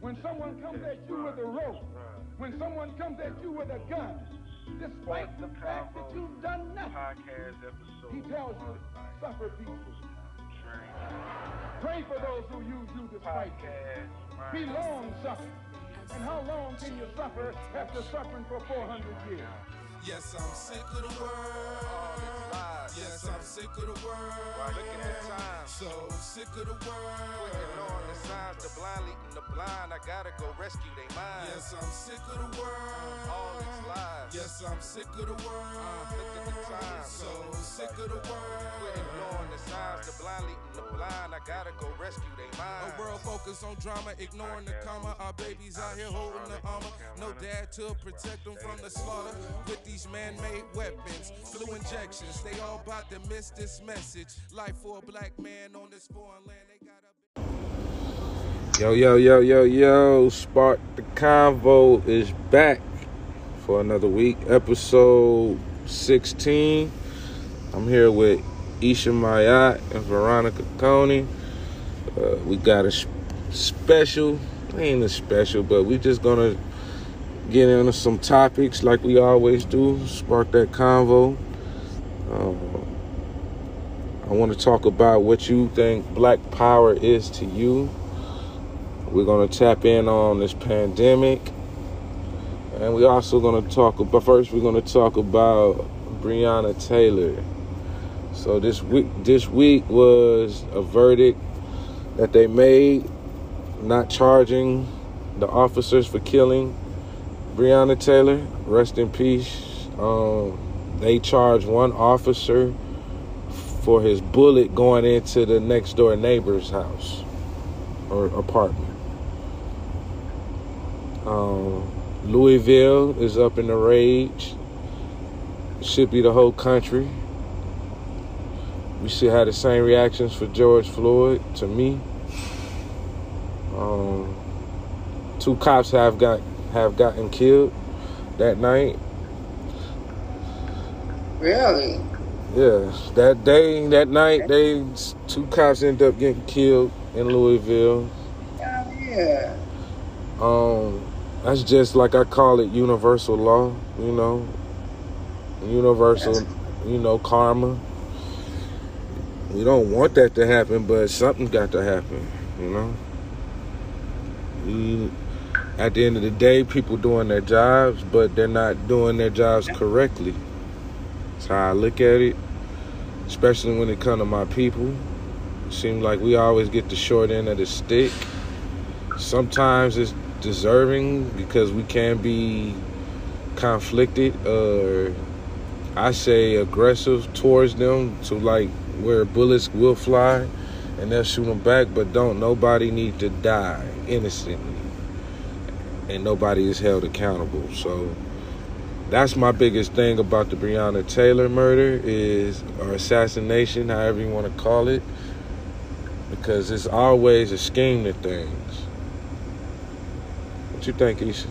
When someone comes at you with a rope, when someone comes at you with a gun, despite the fact that you've done nothing, he tells you, suffer people. Pray for those who use you despitefully. Be long suffering. And how long can you suffer after suffering for 400 years? Yes, I'm sick of the world. All these lies. Yes, I'm sick of the world. Look at the time. So sick of the world. Ignoring the signs, the blind leading the blind. I gotta go rescue they minds. Yes, I'm sick of the world. All these lies. Yes, I'm sick of the world. Look at the time. So sick of the Quit world. ignoring the signs, the blind leading the blind. I gotta go rescue they minds. A world focused on drama, ignoring the comma. Our babies out here holding the armor. No dad to protect them from the slaughter. With these man-made weapons, flu injections, they all about to miss this message. Life for a black man on this foreign land. Yo, yo, yo, yo, yo. Spark the Convo is back for another week. Episode 16. I'm here with Isha Maat and Veronica Coney. Uh, we got a special, ain't a special, but we just gonna get into some topics like we always do. Spark that convo. Uh, I want to talk about what you think black power is to you. We're going to tap in on this pandemic. And we're also going to talk about, first, we're going to talk about Breonna Taylor. So this week, this week was a verdict that they made, not charging the officers for killing Breonna Taylor. Rest in peace. Um, they charged one officer for his bullet going into the next door neighbor's house or apartment. Um, Louisville is up in the rage. Should be the whole country. We should have the same reactions for George Floyd. To me, um, two cops have got have gotten killed that night. Really? Yeah, that day, that night, they two cops ended up getting killed in Louisville. Oh, yeah. Um, that's just like I call it universal law, you know, universal, you know, karma. We don't want that to happen, but something got to happen, you know. We, at the end of the day, people doing their jobs, but they're not doing their jobs correctly. That's how I look at it, especially when it comes to my people. It seems like we always get the short end of the stick. Sometimes it's deserving because we can be conflicted or I say aggressive towards them to like where bullets will fly and they'll shoot them back, but don't nobody need to die innocently and nobody is held accountable. So that's my biggest thing about the Breonna Taylor murder is or assassination, however you want to call it, because it's always a scheme to things. What you think, Isha?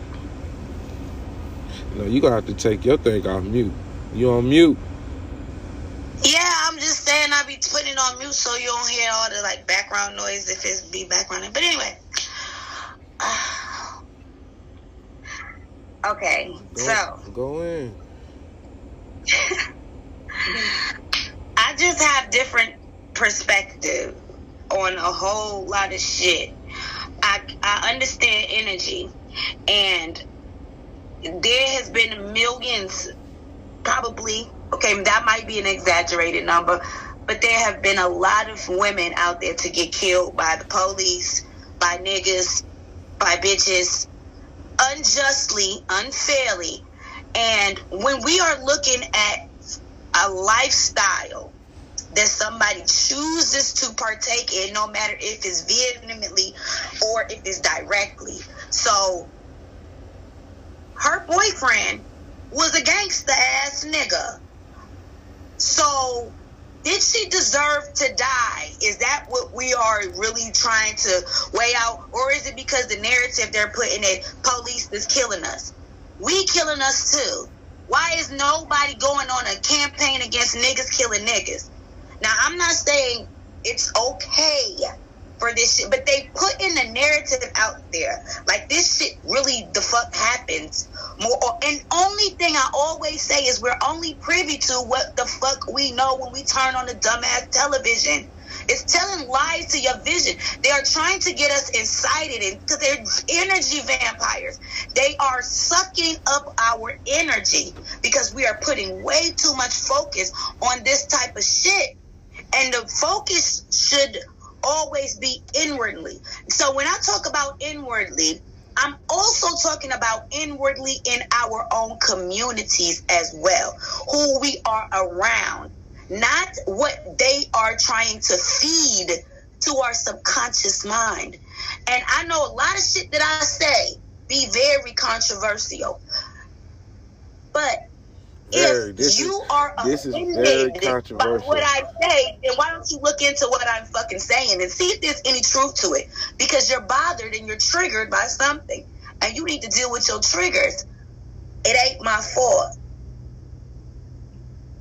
You know, you gonna have to take your thing off mute. You on mute? Yeah, I'm just saying I be putting it on mute so you don't hear all the like background noise if it's be background. But anyway. Uh, okay, Go, so go in. I just have different perspective on a whole lot of shit. I I understand energy, and there has been millions, probably. Okay, that might be an exaggerated number, but there have been a lot of women out there to get killed by the police, by niggas, by bitches, unjustly, unfairly. And when we are looking at a lifestyle that somebody chooses to partake in, no matter if it's vehemently or if it's directly. So her boyfriend was a gangster ass nigga. So did she deserve to die? Is that what we are really trying to weigh out? Or is it because the narrative they're putting it, police is killing us? We killing us too. Why is nobody going on a campaign against niggas killing niggas? Now, I'm not saying it's okay for this shit, but they put in the narrative out there like this shit really the fuck happens more. And only thing I always say is we're only privy to what the fuck we know when we turn on the dumbass television. It's telling lies to your vision. They are trying to get us incited because they're energy vampires. They are sucking up our energy because we are putting way too much focus on this type of shit. And the focus should always be inwardly. So when I talk about inwardly, I'm also talking about inwardly in our own communities as well, who we are around not what they are trying to feed to our subconscious mind. And I know a lot of shit that I say be very controversial. But very, if you is, are this is very controversial. by what I say, then why don't you look into what I'm fucking saying and see if there's any truth to it? Because you're bothered and you're triggered by something, and you need to deal with your triggers. It ain't my fault.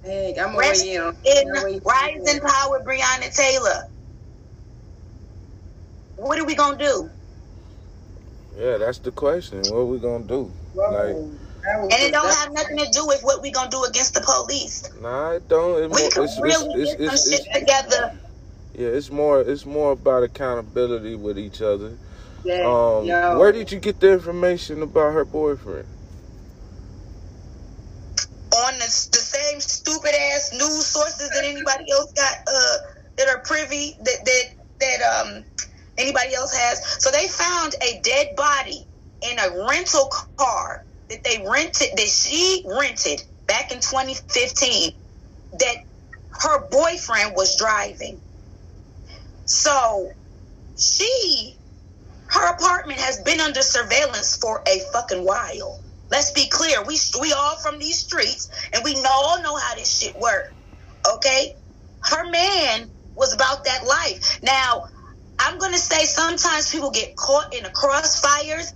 Hey, I'm Rest in Rising Power, Breonna Taylor. What are we gonna do? Yeah, that's the question. What are we gonna do? Like, and it don't have nothing to do with what we gonna do against the police. Nah, it don't. It we can it's, really it's, get some shit together. Yeah, it's more. It's more about accountability with each other. Yeah. Um, yo. where did you get the information about her boyfriend? on the, the same stupid ass news sources that anybody else got uh, that are privy that that that um anybody else has. So they found a dead body in a rental car that they rented that she rented back in 2015 that her boyfriend was driving. So she her apartment has been under surveillance for a fucking while. Let's be clear. We we all from these streets, and we all know how this shit work. Okay, her man was about that life. Now, I'm gonna say sometimes people get caught in the crossfires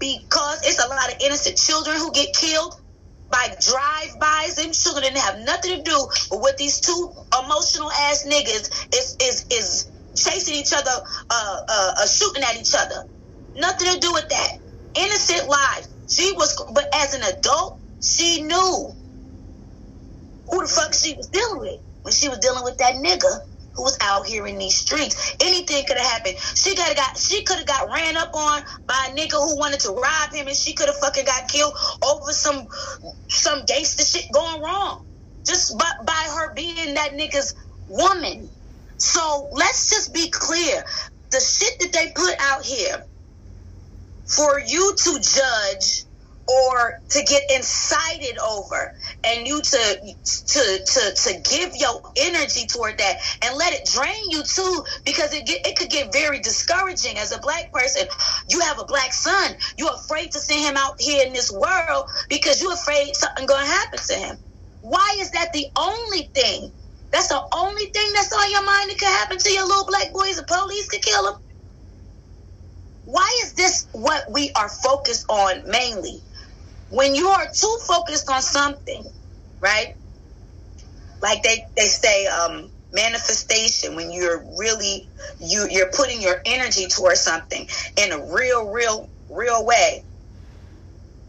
because it's a lot of innocent children who get killed by drive-bys. Them children didn't have nothing to do with what these two emotional ass niggas is is is chasing each other, uh, uh, uh, shooting at each other. Nothing to do with that. Innocent lives. She was, but as an adult, she knew who the fuck she was dealing with when she was dealing with that nigga who was out here in these streets. Anything could have happened. She could have got she could have got ran up on by a nigga who wanted to rob him and she could have fucking got killed over some some gangster shit going wrong. Just by, by her being that nigga's woman. So let's just be clear. The shit that they put out here for you to judge or to get incited over and you to to to to give your energy toward that and let it drain you too because it get, it could get very discouraging. As a black person you have a black son. You're afraid to send him out here in this world because you're afraid something gonna happen to him. Why is that the only thing? That's the only thing that's on your mind that could happen to your little black boys the police could kill him why is this what we are focused on mainly? When you are too focused on something, right? Like they, they say, um, manifestation when you're really you you're putting your energy towards something in a real real real way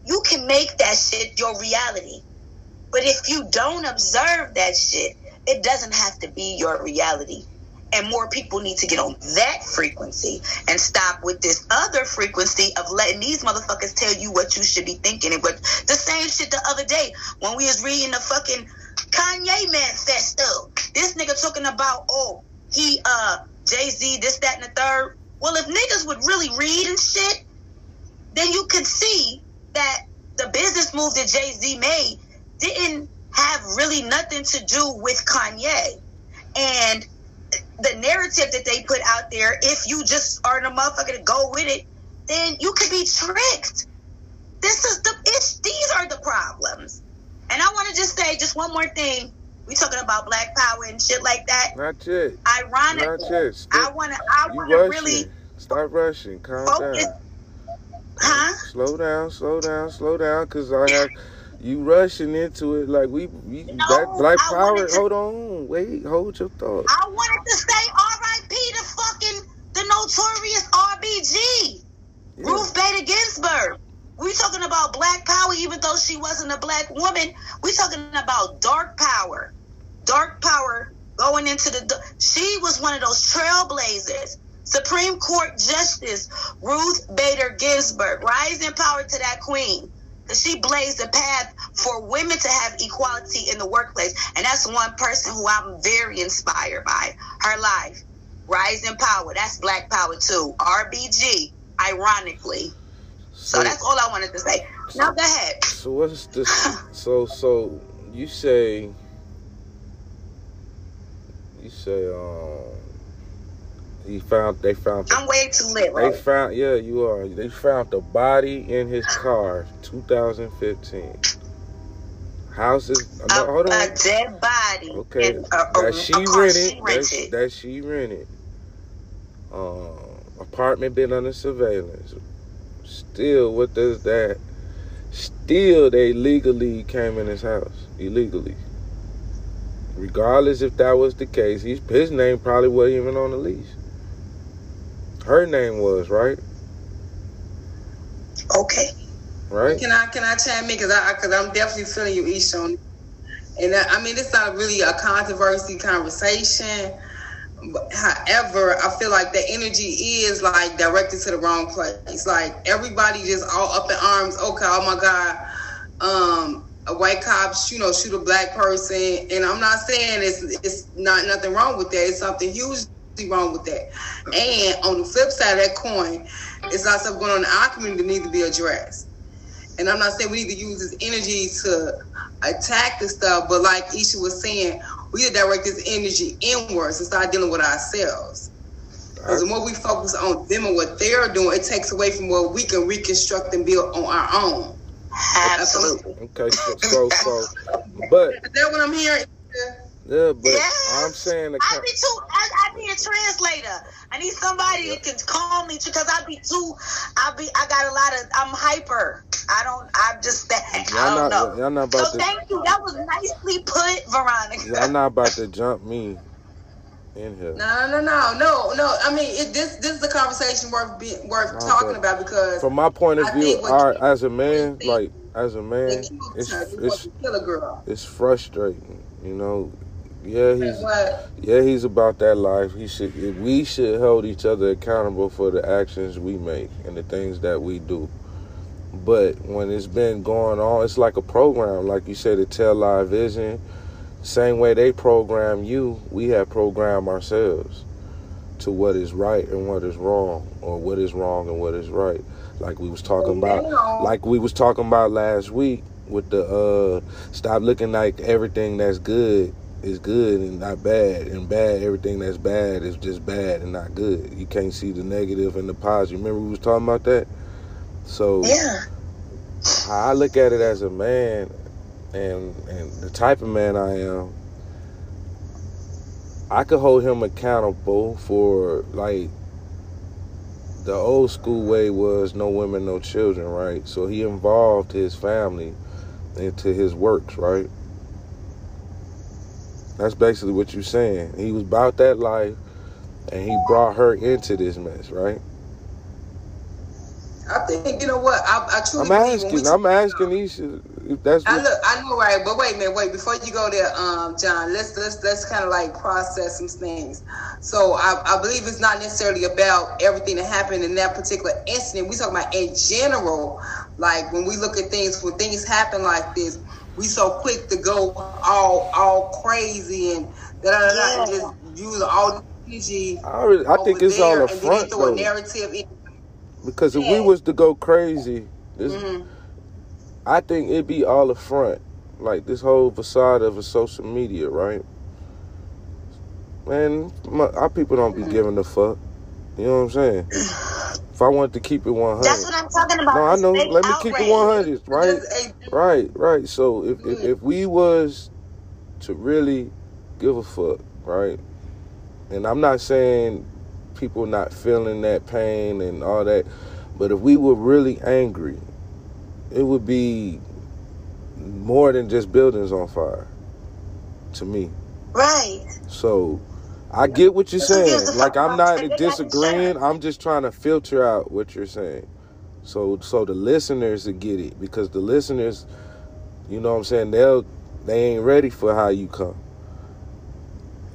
you can make that shit your reality but if you don't observe that shit it doesn't have to be your reality and more people need to get on that frequency and stop with this other frequency of letting these motherfuckers tell you what you should be thinking. And but the same shit the other day when we was reading the fucking Kanye manifesto. This nigga talking about oh he uh Jay Z this that and the third. Well, if niggas would really read and shit, then you could see that the business move that Jay Z made didn't have really nothing to do with Kanye. And the narrative that they put out there, if you just are the motherfucker to go with it, then you could be tricked. This is the it's these are the problems. And I want to just say just one more thing. We talking about black power and shit like that. Not yet. Ironically, Not yet. Stop. I want to. I want to really stop rushing. Calm focus. down. Huh? Slow down. Slow down. Slow down. Cause I have you rushing into it like we, we No, black, black I power. to- hold on. Wait. Hold your thought. I wanted to say R.I.P. to fucking the notorious RBG, yeah. Ruth Bader Ginsburg. We talking about black power, even though she wasn't a black woman. We talking about dark power, dark power going into the. She was one of those trailblazers. Supreme Court Justice Ruth Bader Ginsburg, rising power to that queen. She blazed the path for women to have equality in the workplace. And that's one person who I'm very inspired by. Her life. Rising power. That's black power too. RBG, ironically. So, so that's all I wanted to say. Now go ahead. So what's this? so so you say you say um he found they found I'm way too lit, right? They found yeah, you are. They found the body in his car 2015. Houses a, no, hold on. A dead body. Okay. In, uh, that she rented. She rented. That, that she rented. Um, apartment been under surveillance. Still, what does that? Still, they legally came in his house illegally. Regardless if that was the case, he's, his name probably wasn't even on the lease. Her name was right. Okay. Right. Can I can I chime in because I because I'm definitely feeling you, Ishon. And I, I mean, it's not really a controversy conversation. However, I feel like the energy is like directed to the wrong place. Like everybody just all up in arms. Okay, oh my god, um, a white cop, you know, shoot a black person, and I'm not saying it's it's not nothing wrong with that. It's something hugely wrong with that. And on the flip side of that coin, it's not stuff going on in our community that needs to be addressed. And I'm not saying we need to use this energy to attack the stuff, but like Isha was saying, we need to direct this energy inwards and start dealing with ourselves. Because the more we focus on them and what they're doing, it takes away from what we can reconstruct and build on our own. Absolutely. Okay, so, so, so but is that what I'm hearing? Yeah, but yes. I'm saying the I be too. I, I be a translator. I need somebody yeah. can call me because I be too. I be. I got a lot of. I'm hyper. I don't. I'm just that. Y'all I don't not, know. Y'all not about so to, thank you. That was nicely put, Veronica. Y'all not about to jump me in here. No, no, no, no, no. I mean, it, this this is a conversation worth being worth okay. talking about because from my point of view, all right, as a man, like as a man, it's it's, it's frustrating. You know, yeah, he's yeah he's about that life. He should we should hold each other accountable for the actions we make and the things that we do. But when it's been going on, it's like a program, like you said, to tell live vision same way they program you, we have programmed ourselves to what is right and what is wrong, or what is wrong and what is right. Like we was talking about, like we was talking about last week with the uh, stop looking like everything that's good is good and not bad, and bad everything that's bad is just bad and not good. You can't see the negative and the positive. Remember we was talking about that. So yeah, I look at it as a man and and the type of man I am, I could hold him accountable for like the old school way was no women, no children, right? So he involved his family into his works, right? That's basically what you're saying. He was about that life and he brought her into this mess, right? I think you know what I, I truly. I'm asking. I'm asking these. If that's. I look. I know, right? But wait a minute. Wait before you go there, um, John. Let's let's let's kind of like process some things. So I, I believe it's not necessarily about everything that happened in that particular incident. We talk about in general. Like when we look at things, when things happen like this, we so quick to go all all crazy and da da da, just use all the energy. I, really, I think it's all a front though. A narrative in because if yeah. we was to go crazy, this, mm-hmm. I think it'd be all a front. Like this whole facade of a social media, right? Man, my, our people don't be mm-hmm. giving a fuck. You know what I'm saying? I wanted to keep it 100. That's what I'm talking about. No, I know. Let me outrage. keep it 100, right? Right, right. So if, if, mm. if we was to really give a fuck, right? And I'm not saying people not feeling that pain and all that. But if we were really angry, it would be more than just buildings on fire to me. Right. So I get what you're saying. Like I'm not disagreeing. I'm just trying to filter out what you're saying. So so the listeners to get it because the listeners, you know what I'm saying, they'll they ain't ready for how you come.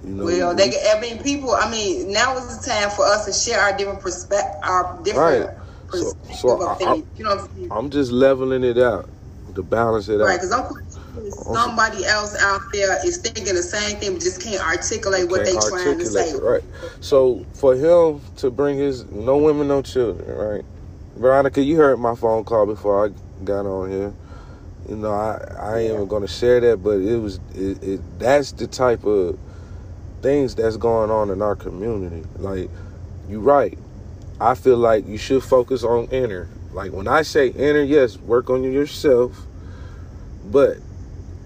You know, well, they. I mean, people. I mean, now is the time for us to share our different perspective, our different. Right. So, so I, I, you know what I'm, I'm just leveling it out to balance it right, out. Right, because I'm somebody else out there is thinking the same thing, but just can't articulate what they're trying to say. Right. So for him to bring his no women, no children, right? Veronica, you heard my phone call before I got on here. You know, I I ain't even gonna share that, but it was it, it that's the type of things that's going on in our community. Like, you're right. I feel like you should focus on inner. Like when I say inner, yes, work on yourself, but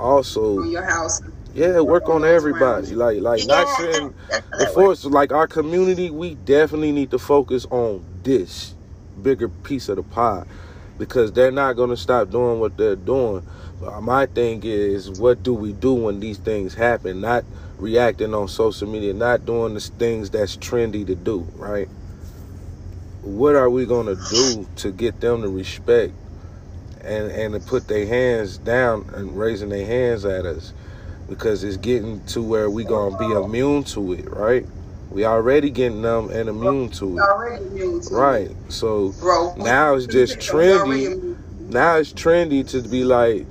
also on your house. Yeah, work on everybody. Like like yeah. not saying before it's like our community, we definitely need to focus on this bigger piece of the pie because they're not gonna stop doing what they're doing. Uh, my thing is, what do we do when these things happen? Not reacting on social media, not doing the things that's trendy to do, right? What are we gonna do to get them to respect and and to put their hands down and raising their hands at us? Because it's getting to where we gonna be immune to it, right? We already getting them and immune to it. Immune to right. It. So Bro, now it's just trendy. Now it's trendy to be like,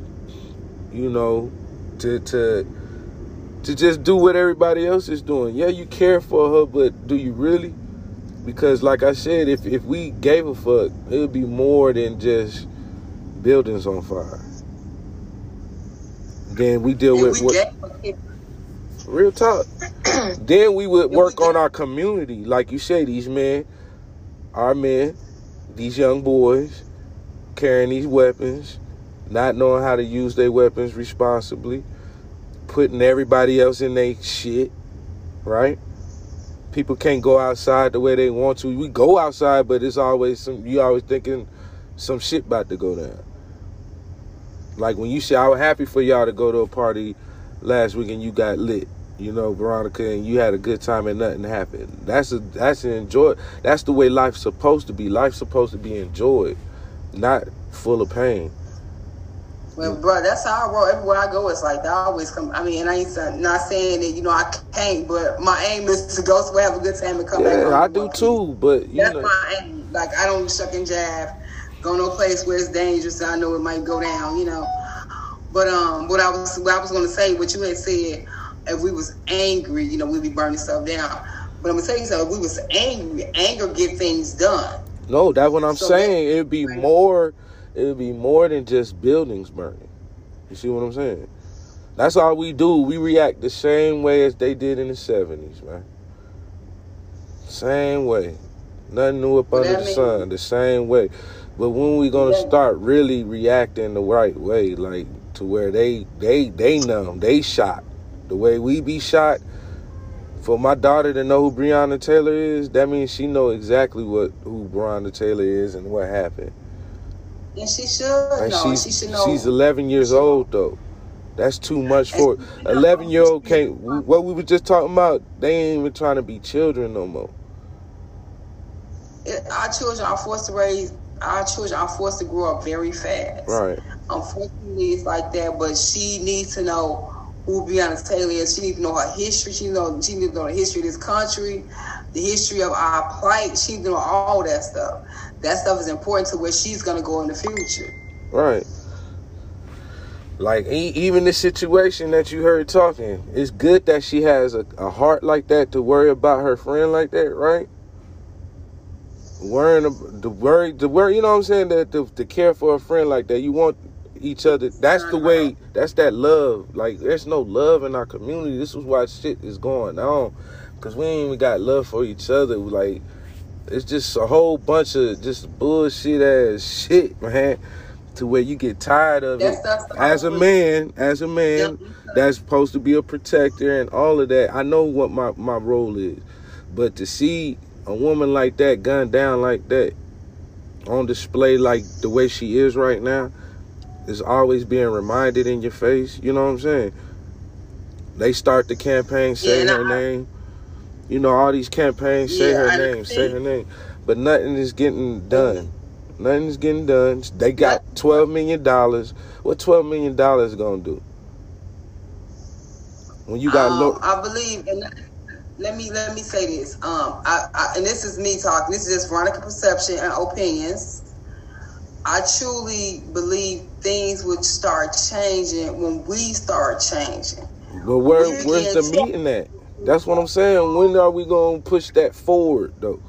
you know, to to to just do what everybody else is doing. Yeah, you care for her, but do you really? Because like I said, if if we gave a fuck, it would be more than just buildings on fire. Then we deal with what real talk. then we would work on our community. Like you say, these men, our men, these young boys carrying these weapons, not knowing how to use their weapons responsibly putting everybody else in their shit, right? People can't go outside the way they want to. We go outside, but it's always some you always thinking some shit about to go down. Like when you say I was happy for y'all to go to a party last week and you got lit, you know, Veronica, and you had a good time and nothing happened. That's a that's an enjoy. That's the way life's supposed to be. Life's supposed to be enjoyed, not full of pain. Well, bro, that's how I roll. Everywhere I go, it's like that. I always come. I mean, and I ain't not saying that you know I can't, but my aim is to go somewhere, have a good time, and come yeah, back. Yeah, I do too. But that's know. my aim. Like I don't shuck and jab. Go no place where it's dangerous. I know it might go down. You know. But um, what I was what I was gonna say, what you had said, if we was angry, you know, we'd be burning stuff down. But I'm gonna tell you something. If we was angry, anger get things done. No, that's what I'm so saying. It'd be more it would be more than just buildings burning. You see what I'm saying? That's all we do. We react the same way as they did in the 70s, man. Same way. Nothing new up under the sun. The same way. But when we gonna start really reacting the right way, like to where they they they numb, they shot. The way we be shot, for my daughter to know who Breonna Taylor is, that means she know exactly what who Breonna Taylor is and what happened. And she should and know. She's, she should know. She's 11 years old though. That's too much for 11 year old. Can't. What we were just talking about. They ain't even trying to be children no more. our children are forced to raise. Our children are forced to grow up very fast. Right. Unfortunately, it's like that. But she needs to know who Breonna Taylor is. She needs to know her history. She know she needs to know the history of this country, the history of our plight. She needs to know all that stuff that stuff is important to where she's gonna go in the future. Right. Like even the situation that you heard talking, it's good that she has a, a heart like that to worry about her friend like that, right? Worrying the worry, the worry, you know what I'm saying? That to, to care for a friend like that, you want each other. That's the way. Uh-huh. That's that love. Like there's no love in our community. This is why shit is going on, because we ain't even got love for each other. Like it's just a whole bunch of just bullshit ass shit, man. To where you get tired of that's, it. That's as a man, as a man, yep. that's supposed to be a protector and all of that. I know what my, my role is. But to see a woman like that gunned down like that on display like the way she is right now is always being reminded in your face. You know what I'm saying? They start the campaign say yeah, her I, name you know, all these campaigns say Yeah, her I name, say her name, but nothing is getting done. Nothing is getting done. They got twelve million dollars. What twelve million dollars gonna do? When you got um, low, I believe, and let me let me say this. Um, I, I and this is me talking. This is just Veronica perception and opinions. I truly believe things would start changing when we start changing. but where we're where's the meeting at? That's what I'm saying. When are we gonna push that forward though?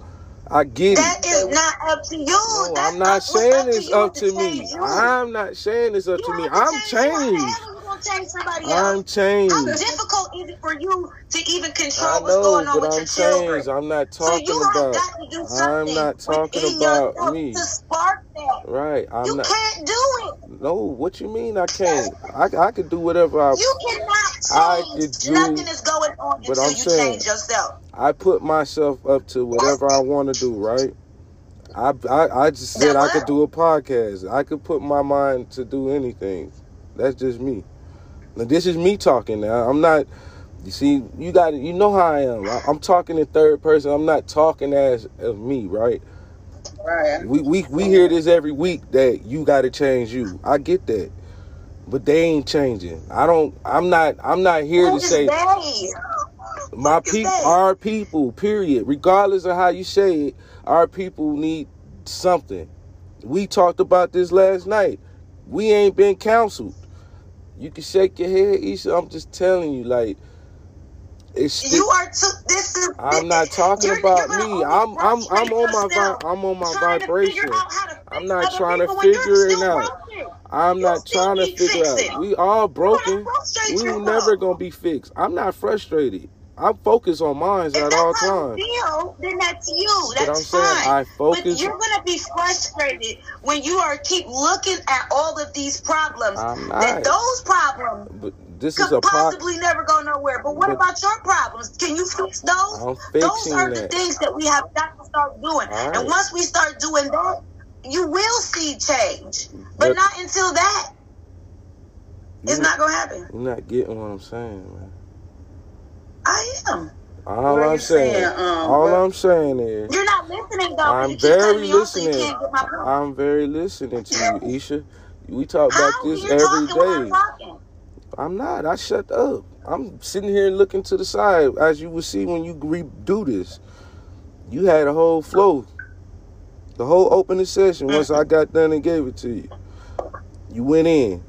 I get it. That is not up to you. No, That's I'm not saying up it's up to to me. you. I'm not saying it's up You to me. I'm change. Changed. Hell you gonna change somebody else? I'm How changed. difficult is it for you to even I control what's know, going on but with I'm your children? changed. I'm not talking So you about. got to do I'm something not talking about me. to spark that. Right. I'm you not. can't do it. No. What you mean? I can't. I, I could do whatever I. You cannot I change. could do- Nothing is going on until I'm you saying- change yourself. I put myself up to whatever I want to do. Right. I, I I just said I could do a podcast. I could put my mind to do anything. That's just me. Now this is me talking. Now I'm not. You see, you got you know how I am. I, I'm talking in third person. I'm not talking as of me. Right. Right. We we we hear this every week that you got to change you. I get that, but they ain't changing. I don't. I'm not. I'm not here Who to say they? my people. Our people. Period. Regardless of how you say it, our people need something. We talked about this last night. We ain't been counseled. You can shake your head, Isha. I'm just telling you, like it's. You are too. This is. I'm not talking you're- about you're me. I'm I'm I'm on my vi- I'm on my vibration. figure out how to fix I'm not trying to people when you're figure it out. I'm not trying to figure out. We all broken. We never gonna be fixed. I'm not frustrated. I'm focused on mine If at all times. you feel, then that's you. But That's I'm saying fine. I focus- But you're gonna be frustrated when you are keep looking at all of these problems. I'm That those problems But this is could a pod. possibly never go nowhere. But what But- about your problems? Can you fix those? I'm those fixing are the things that we have got to start doing. Right. And once we start doing that, you will see change. But, But- not until that. It's not gonna happen. You're not getting what I'm saying, man. I am. All I'm saying, saying, um, all I'm saying is, You're not listening though. I'm you keep cutting very me so you listening. can't get my point. I'm very listening to you, Isha. We talk How about this you're every I'm I'm not. I shut up. I'm sitting here looking to the side, as you will see when you redo this. You had a whole flow, the whole opening session. Once I got done and gave it to you, you went in.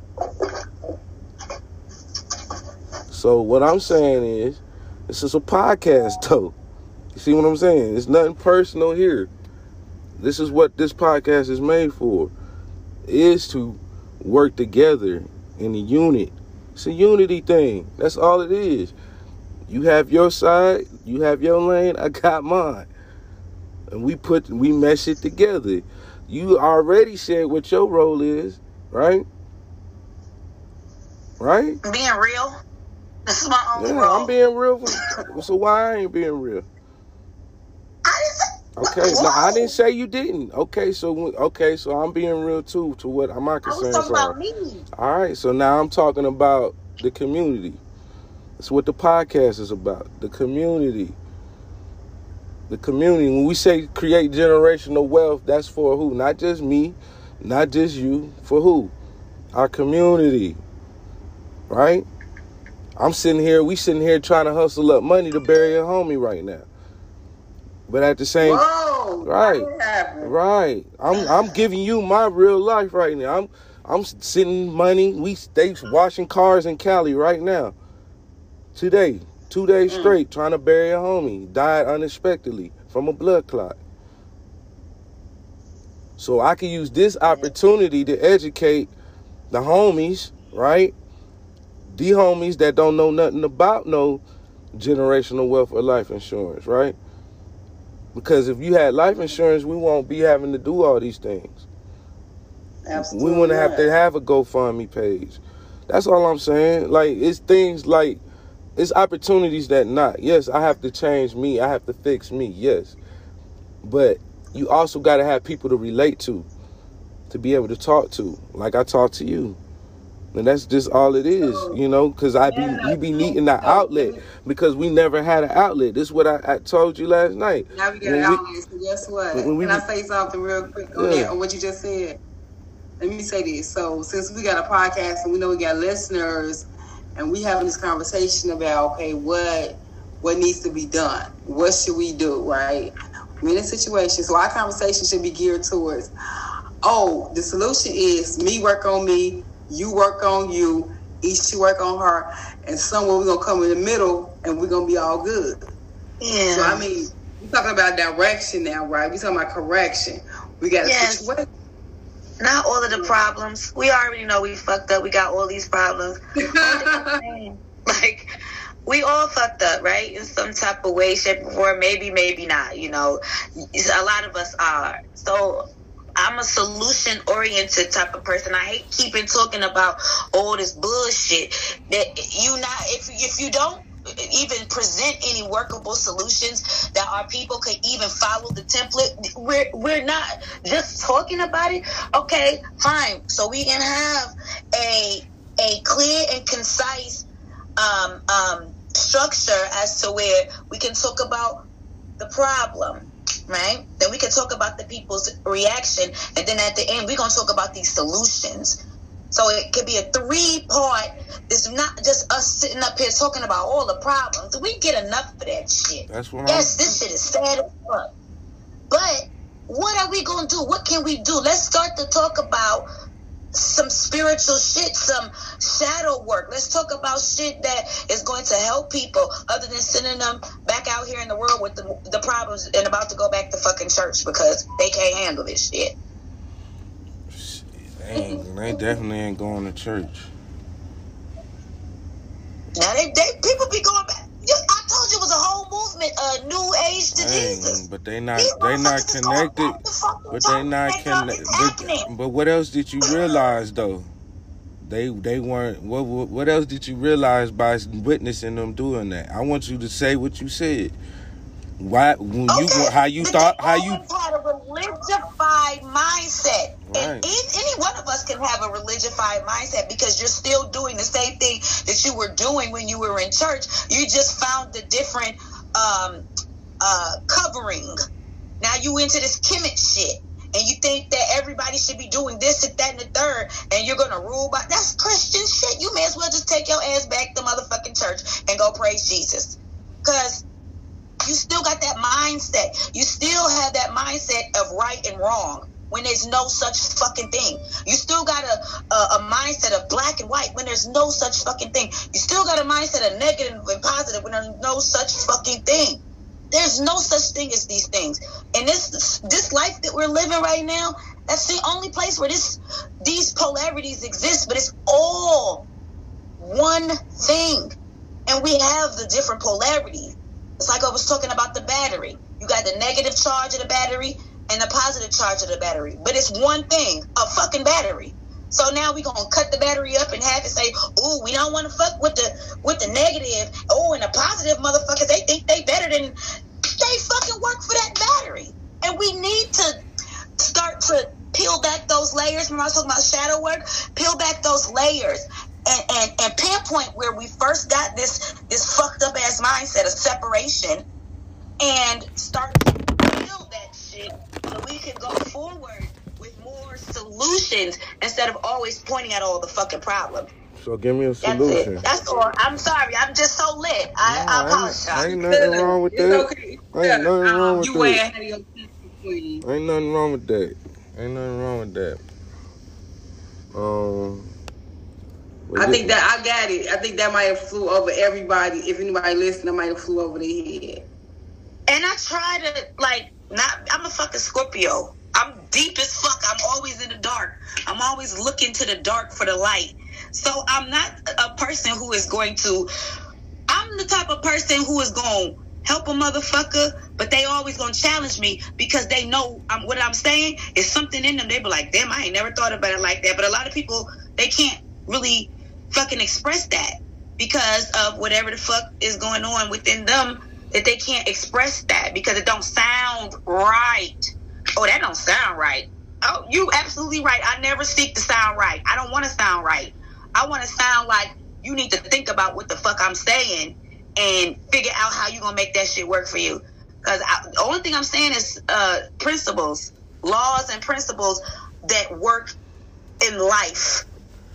So what I'm saying is, this is a podcast, though. You see what I'm saying? It's nothing personal here. This is what this podcast is made for. Is to work together in a unit. It's a unity thing. That's all it is. You have your side, you have your lane, I got mine. And we put we mesh it together. You already said what your role is, right? Right? Being real. This is my only Yeah, role. I'm being real. So why I ain't being real? I didn't say. Okay, no, I didn't say you didn't. Okay, so okay, so I'm being real too to what my I concerns talking are. about me. All right, so now I'm talking about the community. That's what the podcast is about. The community. The community. When we say create generational wealth, that's for who? Not just me, not just you. For who? Our community. Right? I'm sitting here, we sitting here trying to hustle up money to bury a homie right now. But at the same Whoa. Right. How did that happen? Right. I'm I'm giving you my real life right now. I'm I'm sitting money. We they washing cars in Cali right now. Today, two days mm. straight, trying to bury a homie. Died unexpectedly from a blood clot. So I can use this opportunity to educate the homies, right? The homies that don't know nothing about no generational wealth or life insurance, right? Because if you had life insurance, we won't be having to do all these things. Absolutely. We wouldn't have to have a GoFundMe page. That's all I'm saying. Like it's things like it's opportunities that not. Yes, I have to change me. I have to fix me. Yes, but you also got to have people to relate to, to be able to talk to. Like I talk to you. And that's just all it is, you know, because I be you be needing the outlet because we never had an outlet. This is what I, I told you last night. Now we got an outlet. So guess what? When we, Can I say something real quick on, yeah. that, on what you just said? Let me say this. So since we got a podcast and we know we got listeners and we having this conversation about okay, what what needs to be done? What should we do? Right? We're in a situation, so our conversation should be geared towards. Oh, the solution is me work on me, you work on you, each to work on her, and somewhere we're gonna come in the middle and we're gonna be all good. Yeah. So I mean, we're talking about direction now, right? We're talking about correction. We got a yes. situation. Not all of the problems. We already know we fucked up. We got all these problems. like we all fucked up, right? In some type of way, shape, or form. Maybe, maybe not. You know, a lot of us are. So I'm a solution oriented type of person. I hate keeping talking about all this bullshit that you not if if you don't even present any workable solutions that our people could even follow the template. We're we're not just talking about it. Okay, fine. So we can have a a clear and concise um, um, structure as to where we can talk about the problem right? Then we can talk about the people's reaction, and then at the end, we're gonna talk about these solutions. So it could be a three part. It's not just us sitting up here talking about all the problems. We get enough of that shit. That's what. Yes, I'm... this shit is sad as fuck. But what are we gonna do? What can we do? Let's start to talk about some spiritual shit, some shadow work. Let's talk about shit that is going to help people other than sending them back out here in the world with the, the problems and about to go back to fucking church because they can't handle this shit. They, they definitely ain't going to church. Now they, they people be going back. I told you it was a whole movement, a new to Jesus. But they not they not connected. But they not connected. But, but what else did you realize though? They they weren't. What what else did you realize by witnessing them doing that? I want you to say what you said. Why when okay. you how you thought how you had a religified mindset, right. and any one of us can have a religified mindset because you're still doing the same thing that you were doing when you were in church. You just found the different um, uh, covering. Now you into this Kemet shit. And you think that everybody should be doing this and that and the third, and you're gonna rule by that's Christian shit. You may as well just take your ass back to motherfucking church and go praise Jesus. Cause you still got that mindset. You still have that mindset of right and wrong when there's no such fucking thing. You still got a, a, a, mindset of black and white when there's no such fucking thing. You still got a mindset of negative and positive when there's no such fucking thing. There's no such thing as these things. And this this life that we're living right now, that's the only place where this these polarities exist, but it's all one thing. And we have the different polarities. It's like I was talking about the battery. You got the negative charge of the battery and the positive charge of the battery. But it's one thing, a fucking battery. So now we're gonna cut the battery up and have it say, "Ooh, we don't want to fuck with the with the negative. Oh, and the positive motherfuckers, they think they better than they fucking work for that battery." And we need to start to peel back those layers. When I was talking about shadow work, peel back those layers and, and, and pinpoint where we first got this this fucked up ass mindset of separation and start to build that shit so we can go forward solutions instead of always pointing at all the fucking problems. So give me a solution. That's, That's all. I'm sorry. I'm just so lit. I, no, I apologize. Ain't, nothing wrong with that. Okay. Ain't nothing wrong with you that. Ain't nothing wrong with that. Ain't nothing wrong with that. Um. I think that I got it. I think that might have flew over everybody. If anybody listening, I might have flew over their head. And I try to like not. I'm a fucking Scorpio. I'm deep as fuck. I'm always in the dark. I'm always looking to the dark for the light. So I'm not a person who is going to. I'm the type of person who is going to help a motherfucker, but they always gonna challenge me because they know I'm, what I'm saying is something in them. They be like, "Damn, I ain't never thought about it like that." But a lot of people they can't really fucking express that because of whatever the fuck is going on within them that they can't express that because it don't sound right. Oh, that don't sound right. Oh, you absolutely right. I never seek to sound right. I don't want to sound right. I want to sound like you need to think about what the fuck I'm saying and figure out how you gonna make that shit work for you. Because the only thing I'm saying is uh, principles, laws, and principles that work in life.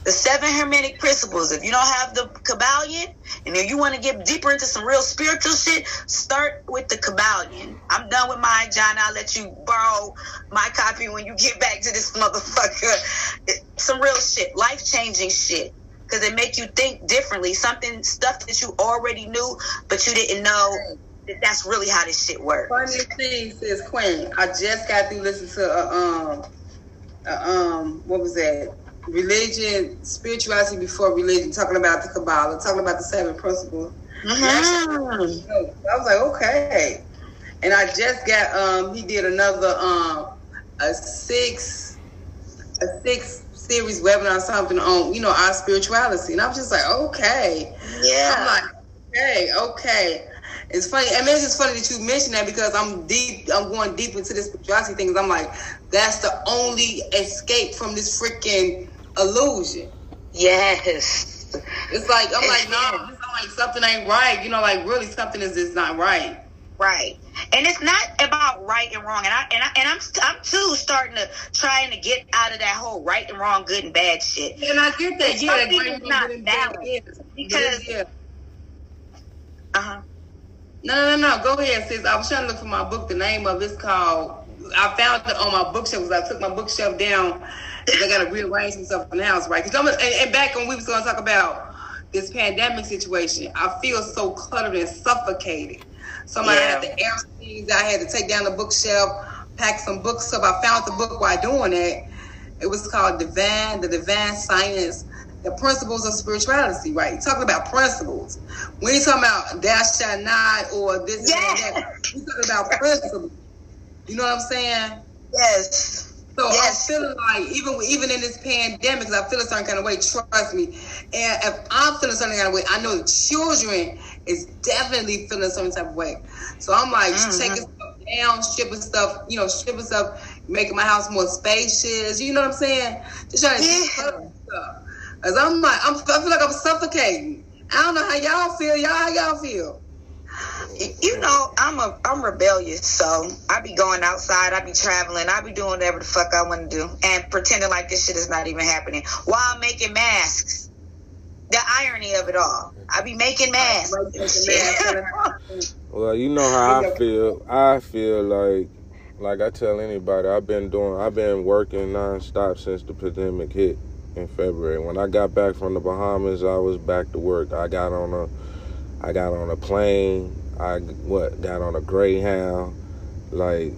The seven hermetic principles. If you don't have the Kybalion, and if you want to get deeper into some real spiritual shit, start with the Kybalion. I'm done with mine, John. I'll let you borrow my copy when you get back to this motherfucker. Some real shit, life changing shit because it make you think differently. Something stuff that you already knew, but you didn't know that that's really how this shit works. Funny thing says Quinn. I just got through listening to a, um a, um what was that? Religion, spirituality before religion, talking about the Kabbalah, talking about the seven principles. Mm-hmm. I was like, okay. And I just got um he did another um a six a six series webinar something on you know our spirituality, and I was just like, okay, yeah. I'm like, okay, okay. It's funny. I mean, it's just funny that you mentioned that because I'm deep. I'm going deep into this spirituality things. I'm like, that's the only escape from this freaking illusion. Yes. It's like I'm like, no, nah, like something ain't right. You know, like really something is just not right. Right. And it's not about right and wrong. And I and I and I'm I'm too starting to trying to get out of that whole right and wrong, good and bad shit. And I get that. Yeah, something is not balanced because. Yeah. Uh huh. No, no, no, no. Go ahead, sis. I was trying to look for my book. The name of it's called. I found it on my bookshelf. I took my bookshelf down. I got to rearrange themselves stuff in the house, right? Because and, and back when we was going to talk about this pandemic situation, I feel so cluttered and suffocated. Somebody yeah. had to air scenes. I had to take down the bookshelf, pack some books up. I found the book while doing it. It was called Divine, the Divine Science, the Principles of Spirituality, right? You're talking about principles. When you're talking about dash shall not or this yeah. and that, you're talking about principles. You know what I'm saying? Yes. So yes. I'm feeling like even even in this pandemic, I feel a certain kind of way. Trust me, and if I'm feeling a certain kind of way, I know the children is definitely feeling some type of way. So I'm like mm-hmm. taking stuff down, stripping stuff, you know, stripping stuff, making my house more spacious. You know what I'm saying? Just trying to yeah. stuff. Cause I'm like, I'm, I feel like I'm suffocating. I don't know how y'all feel. Y'all, how y'all feel? You know, I'm a I'm rebellious, so I be going outside, I be traveling, I be doing whatever the fuck I want to do, and pretending like this shit is not even happening while making masks. The irony of it all. I be making masks. well, you know how I feel. I feel like, like I tell anybody, I've been doing, I've been working nonstop since the pandemic hit in February. When I got back from the Bahamas, I was back to work. I got on a, I got on a plane. I what got on a Greyhound, like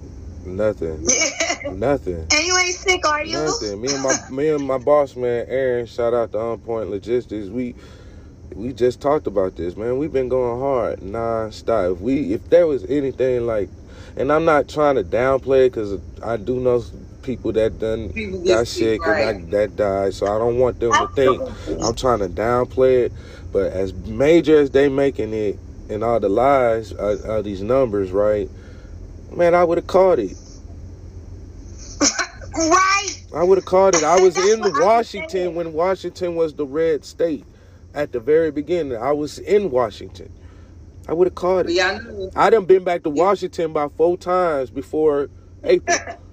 nothing, nothing. And you ain't sick, are you? Nothing. Me and my me and my boss man Aaron, shout out to On Point Logistics. We we just talked about this, man. We've been going hard non-stop. If we if there was anything like, and I'm not trying to downplay it because I do know people that done people got sick right. and that died, so I don't want them to think I'm trying to downplay it. But as major as they making it, and all the lies, uh, all these numbers, right? Man, I would have caught it. right. I would have caught it. I was in Washington when Washington was the red state at the very beginning. I was in Washington. I would have caught it. Yeah, I, I done been back to Washington about four times before April.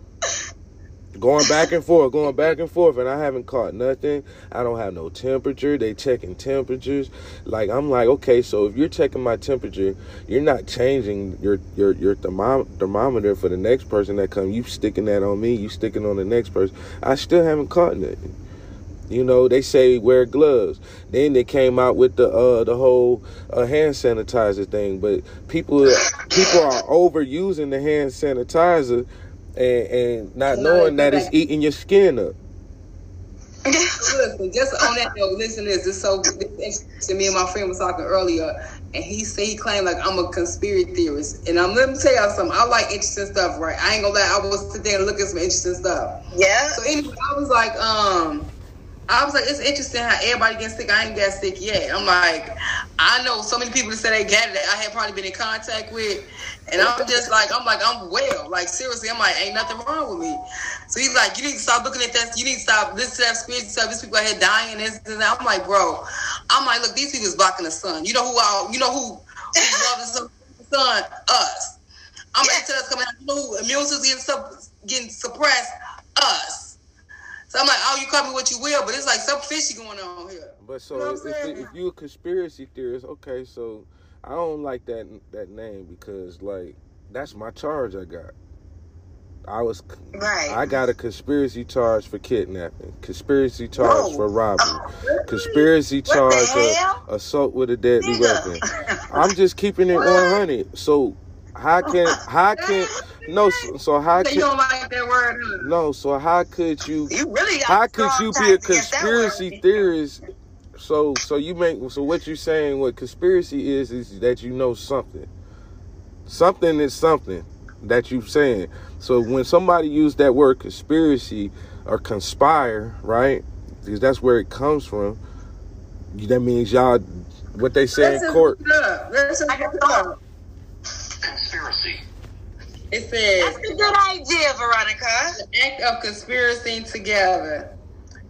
Going back and forth, going back and forth, and I haven't caught nothing. I don't have no temperature. They checking temperatures. Like I'm like, okay, so if you're checking my temperature, you're not changing your your your thermometer for the next person that come. You sticking that on me. You sticking on the next person. I still haven't caught nothing. You know, they say wear gloves. Then they came out with the uh, the whole uh, hand sanitizer thing, but people people are overusing the hand sanitizer and, and not knowing that it's eating your skin up. listen, just on that note, listen to this. It's so interesting. Me and my friend was talking earlier, and he said he claimed like I'm a conspiracy theorist. And I'm let me tell y'all something. I like interesting stuff, right? I ain't gonna lie. I was sit there and look at some interesting stuff. Yeah. So anyway, I was like, um, I was like, it's interesting how everybody gets sick. I ain't got sick yet. I'm like, I know so many people that say they got it that I had probably been in contact with. And I'm just like, I'm like, I'm well. Like, seriously, I'm like, ain't nothing wrong with me. So he's like, you need to stop looking at that. You need to stop listening to that spiritual stuff. These people out here dying. This, this, I'm like, bro, I'm like, look, these people is blocking the sun. You know who all, you know who, who loves the sun? Us. I'm yeah. like, us coming out. You know who immune system getting, getting suppressed? Us. So I'm like, oh, you call me what you will, but it's like some fishy going on here. But so you know if, if you a conspiracy theorist, okay, so I don't like that that name because like that's my charge I got. I was right. I got a conspiracy charge for kidnapping, conspiracy charge for robbery, oh, conspiracy charge for assault with a deadly Nigga. weapon. I'm just keeping it 100. So how can how can no, so, so how could you don't like that word? No, so how could you? You really how could you be a conspiracy theorist? So so you make so what you're saying? What conspiracy is is that you know something. Something is something that you're saying. So when somebody use that word conspiracy or conspire, right? Because that's where it comes from. That means y'all what they say in court. Listen, Conspiracy it says That's a good idea, Veronica. The act of conspiring together.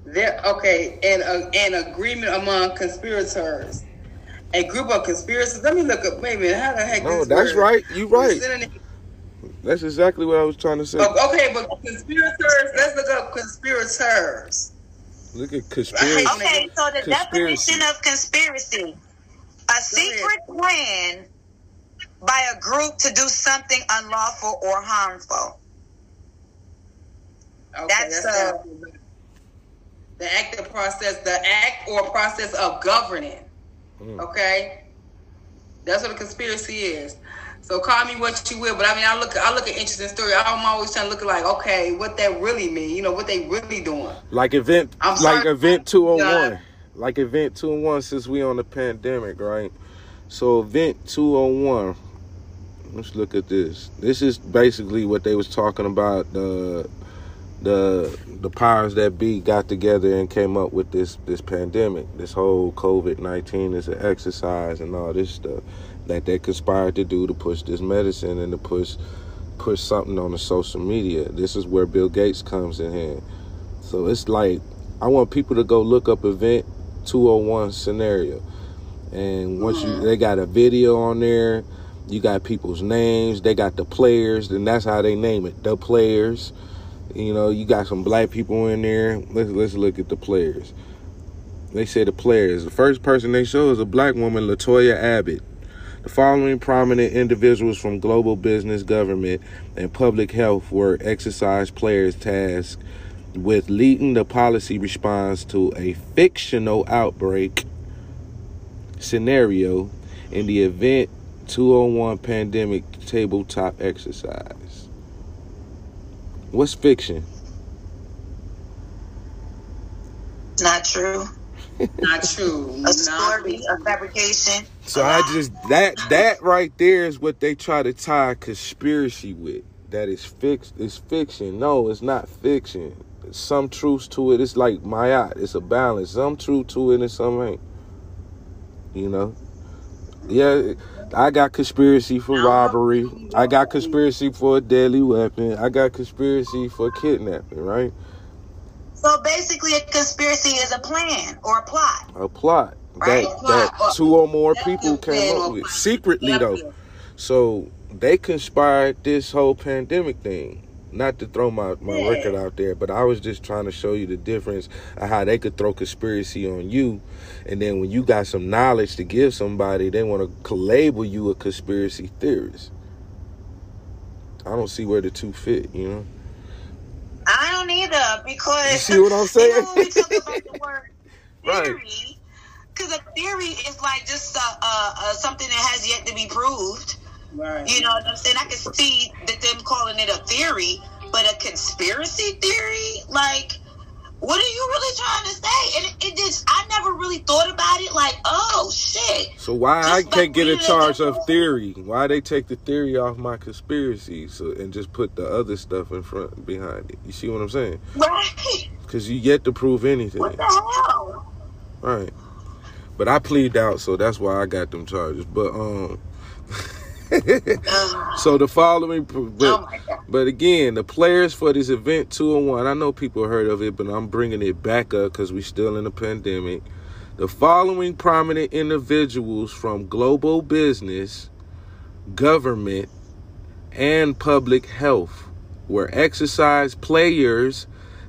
There okay, and uh, an agreement among conspirators. A group of conspirators. Let me look up. Wait a minute. How the heck? No, that's word? right. You right. That's exactly what I was trying to say. Okay, but conspirators. Let's look up conspirators. Look at conspiracy. Okay, so the conspiracy. definition of conspiracy: a secret plan by a group to do something unlawful or harmful. Okay, that's, that's uh, the active process, the act or process of governing. Mm. Okay, that's what a conspiracy is. So call me what you will, but I mean, I look, I look at interesting story. I'm always trying to look like, okay, what that really mean? You know, what they really doing? Like event, I'm like sorry, event two hundred one, like event two hundred one. Since we on the pandemic, right? So event two hundred one let's look at this. This is basically what they was talking about. The the the powers that be got together and came up with this this pandemic, this whole COVID nineteen is an exercise and all this stuff that they conspired to do to push this medicine and to push push something on the social media. This is where Bill Gates comes in here. So it's like I want people to go look up event 201 scenario. And once you mm-hmm. they got a video on there you got people's names. They got the players, and that's how they name it. The players. You know, you got some black people in there. Let's let's look at the players. They say the players. The first person they show is a black woman, Latoya Abbott. The following prominent individuals from global business, government, and public health were exercise players tasked with leading the policy response to a fictional outbreak scenario in the event 201 pandemic tabletop exercise. What's fiction? Not true. Not true. a story, a fabrication. So I just that that right there is what they try to tie conspiracy with. That is fix it's fiction. No, it's not fiction. some truth to it. It's like Ma'at. It's a balance. Some truth to it and some ain't. You know? Yeah I got conspiracy for robbery. I got conspiracy for a deadly weapon. I got conspiracy for kidnapping, right? So basically, a conspiracy is a plan or a plot. A plot right? that, that two or more people came up with secretly, though. So they conspired this whole pandemic thing not to throw my, my yeah. record out there, but I was just trying to show you the difference of how they could throw conspiracy on you. And then when you got some knowledge to give somebody, they want to label you a conspiracy theorist. I don't see where the two fit, you know? I don't either because you see what I'm saying? You know, we talk about the word theory, because right. a theory is like just uh, uh, something that has yet to be proved. Right. You know what I'm saying? I can see that them calling it a theory, but a conspiracy theory, like, what are you really trying to say? And it, it just, I never really thought about it. Like, oh shit. So why just I can't get a charge of theory? Why they take the theory off my conspiracy, so and just put the other stuff in front behind it? You see what I'm saying? Right. Because you yet to prove anything. What the hell? Right. But I plead out, so that's why I got them charges. But um. so the following, oh but, Oh but again, the players for this event two and one. I know people heard of it, but I'm bringing it back up because we're still in a pandemic. The following prominent individuals from global business, government, and public health were exercise players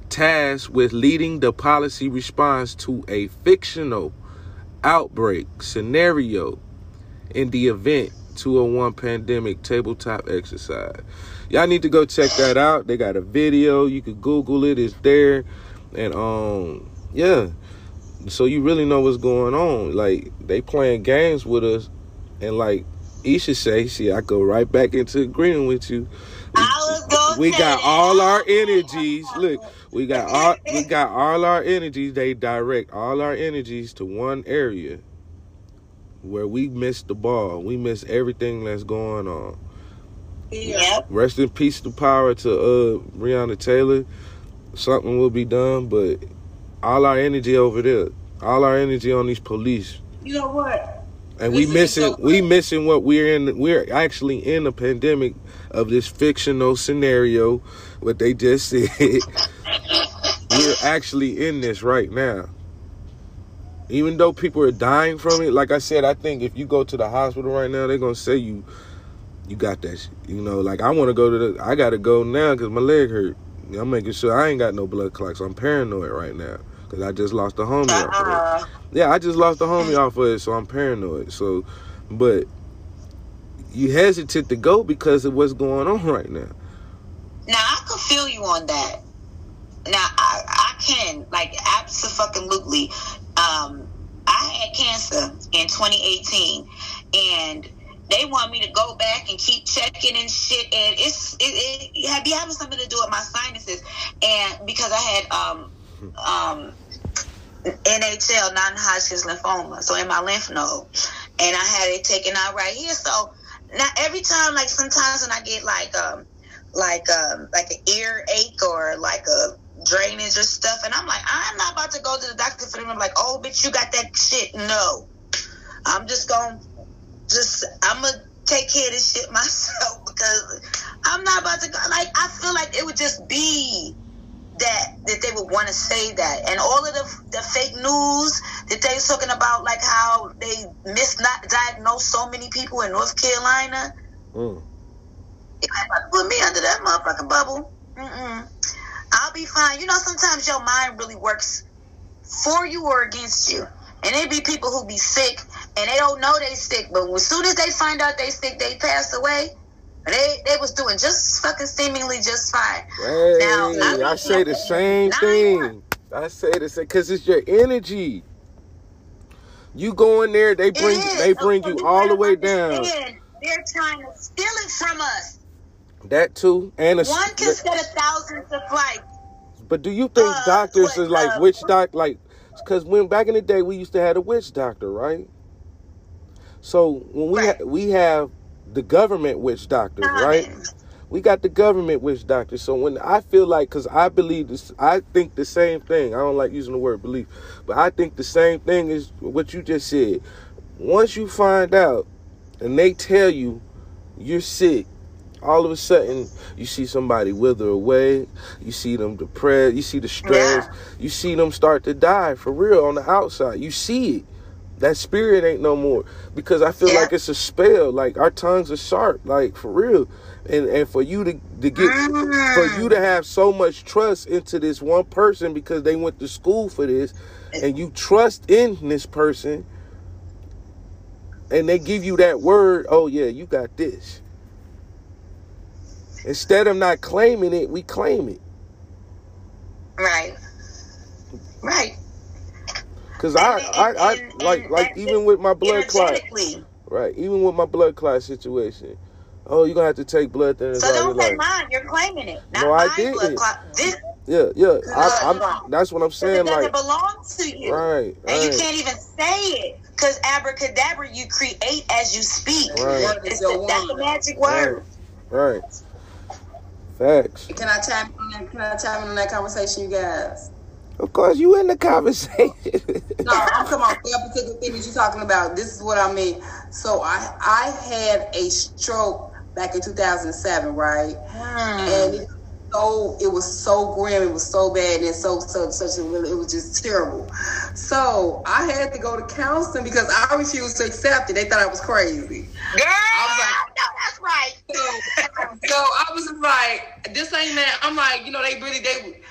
tasked with leading the policy response to a fictional outbreak scenario in the event 201 pandemic tabletop exercise. Y'all need to go check that out. They got a video. You could Google it. It's there. And um yeah. So you really know what's going on. Like they playing games with us and like Isha say, see, I go right back into agreeing with you. I was gonna We say got all our energies. Look, we got all we got all our energies. They direct all our energies to one area where we miss the ball. We miss everything that's going on. Yep. Rest in peace to power to uh Breonna Taylor. Something will be done, but all our energy over there, all our energy on these police, You know what? and we Listen, missing so- we missing what we're in. We're actually in a pandemic of this fictional scenario. What they just said, we're actually in this right now. Even though people are dying from it, like I said, I think if you go to the hospital right now, they're gonna say you, you got that. Shit. You know, like I want to go to the. I gotta go now because my leg hurt. I'm making sure I ain't got no blood clots. I'm paranoid right now because I just lost a homie off of it. Uh, Yeah, I just lost a homie off of it, so I'm paranoid. So, but you hesitant to go because of what's going on right now. now I can feel you on that. Now I I can like absolutely. Um, I had cancer in 2018, and they want me to go back and keep checking and shit. And it's it, it, had be having something to do with my sinuses, and because I had um um NHL non-Hodgkin's lymphoma, so in my lymph node, and I had it taken out right here. So now every time, like sometimes when I get like um like um like an ear ache or like a drainage or stuff, and I'm like, I'm not about to go to the doctor for them. I'm like, oh, bitch, you got that shit? No, I'm just gonna just I'm gonna take care of this shit myself because I'm not about to go. Like I feel like it would just be that that they would want to say that, and all of the the fake news that they was talking about, like how they misdiagnosed so many people in North Carolina. Mm. If they about to put me under that motherfucking bubble, mm-mm. I'll be fine. You know, sometimes your mind really works for you or against you. And it be people who be sick and they don't know they sick, but as soon as they find out they sick, they pass away. They they was doing just fucking seemingly just fine. Hey, Now, I I say the same thing. I say the same because it's your energy. You go in there, they bring is. they bring you all the way down. They're trying to steal it from us. That too, and a, One can set a thousands of flights. But do you think Uh, doctors what, is like uh, witch doc like? Because when back in the day we used to have a witch doctor, right? So when we Right. ha- we have the government witch doctors, right? We got the government witch doctors. So when I feel like, because I believe this, I think the same thing. I don't like using the word belief, but I think the same thing is what you just said. Once you find out and they tell you you're sick, all of a sudden you see somebody wither away. You see them depressed. You see the stress. Yeah. You see them start to die for real on the outside. You see it. That spirit ain't no more because I feel Yeah. like it's a spell. Like our tongues are sharp, like for real. And and for you to to get for you to mm. have so much trust into this one person because they went to school for this, and you trust in this person, and they give you that word. Oh yeah, you got this. Instead of not claiming it, we claim it. Right. Right. Cause I, And- I, I, and- like, and- like and even with my blood clot, right? Even with my blood clot situation, oh, you're gonna have to take blood thinners So all your don't say life. mine. You're claiming it. Not No, I my didn't. blood clot. This Yeah, yeah. I, Blood I'm. That's what I'm saying. it doesn't Like, belong to you. right, And you can't even say it. Because abracadabra, you create as you speak. Right. It's the, that's the magic word. Right. Facts. Can I chime in? that- Can I chime in on that conversation, you guys? Of course, you in the conversation. no, I'm talking about that particular thing that you're talking about. This is what I mean. So I I had a stroke back in 2007, right? Mm. And it, so it was so grim, it was so bad, and so so such a really it was just terrible. So I had to go to counseling because I refused to accept it. They thought I was crazy. Girl, I was like, no, that's right. So, so I was like, this ain't that. I'm like, you know, they really they.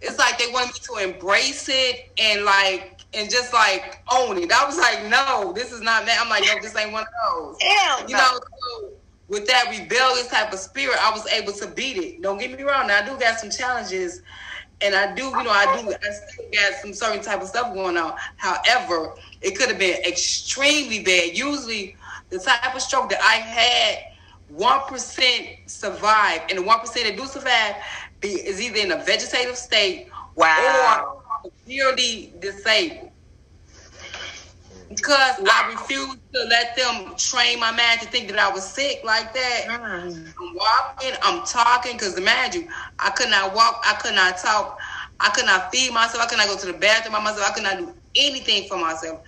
It's like they wanted me to embrace it and like and just like own it. I was like, no, this is not that. I'm like, no, this ain't one of those. Hell you no. know. So, with that rebellious type of spirit, I was able to beat it. Don't get me wrong. Now I do got some challenges, and I do, you know, I do, I still got some certain type of stuff going on. However, it could have been extremely bad. Usually, the type of stroke that I had, one percent survive, and the one percent that do survive is either in a vegetative state wow. or severely disabled because I refused to let them train my mind to think that I was sick like that. Mm. I'm walking, I'm talking, because imagine I could not walk, I could not talk, I could not feed myself, I could not go to the bathroom by myself, I could not do anything for myself.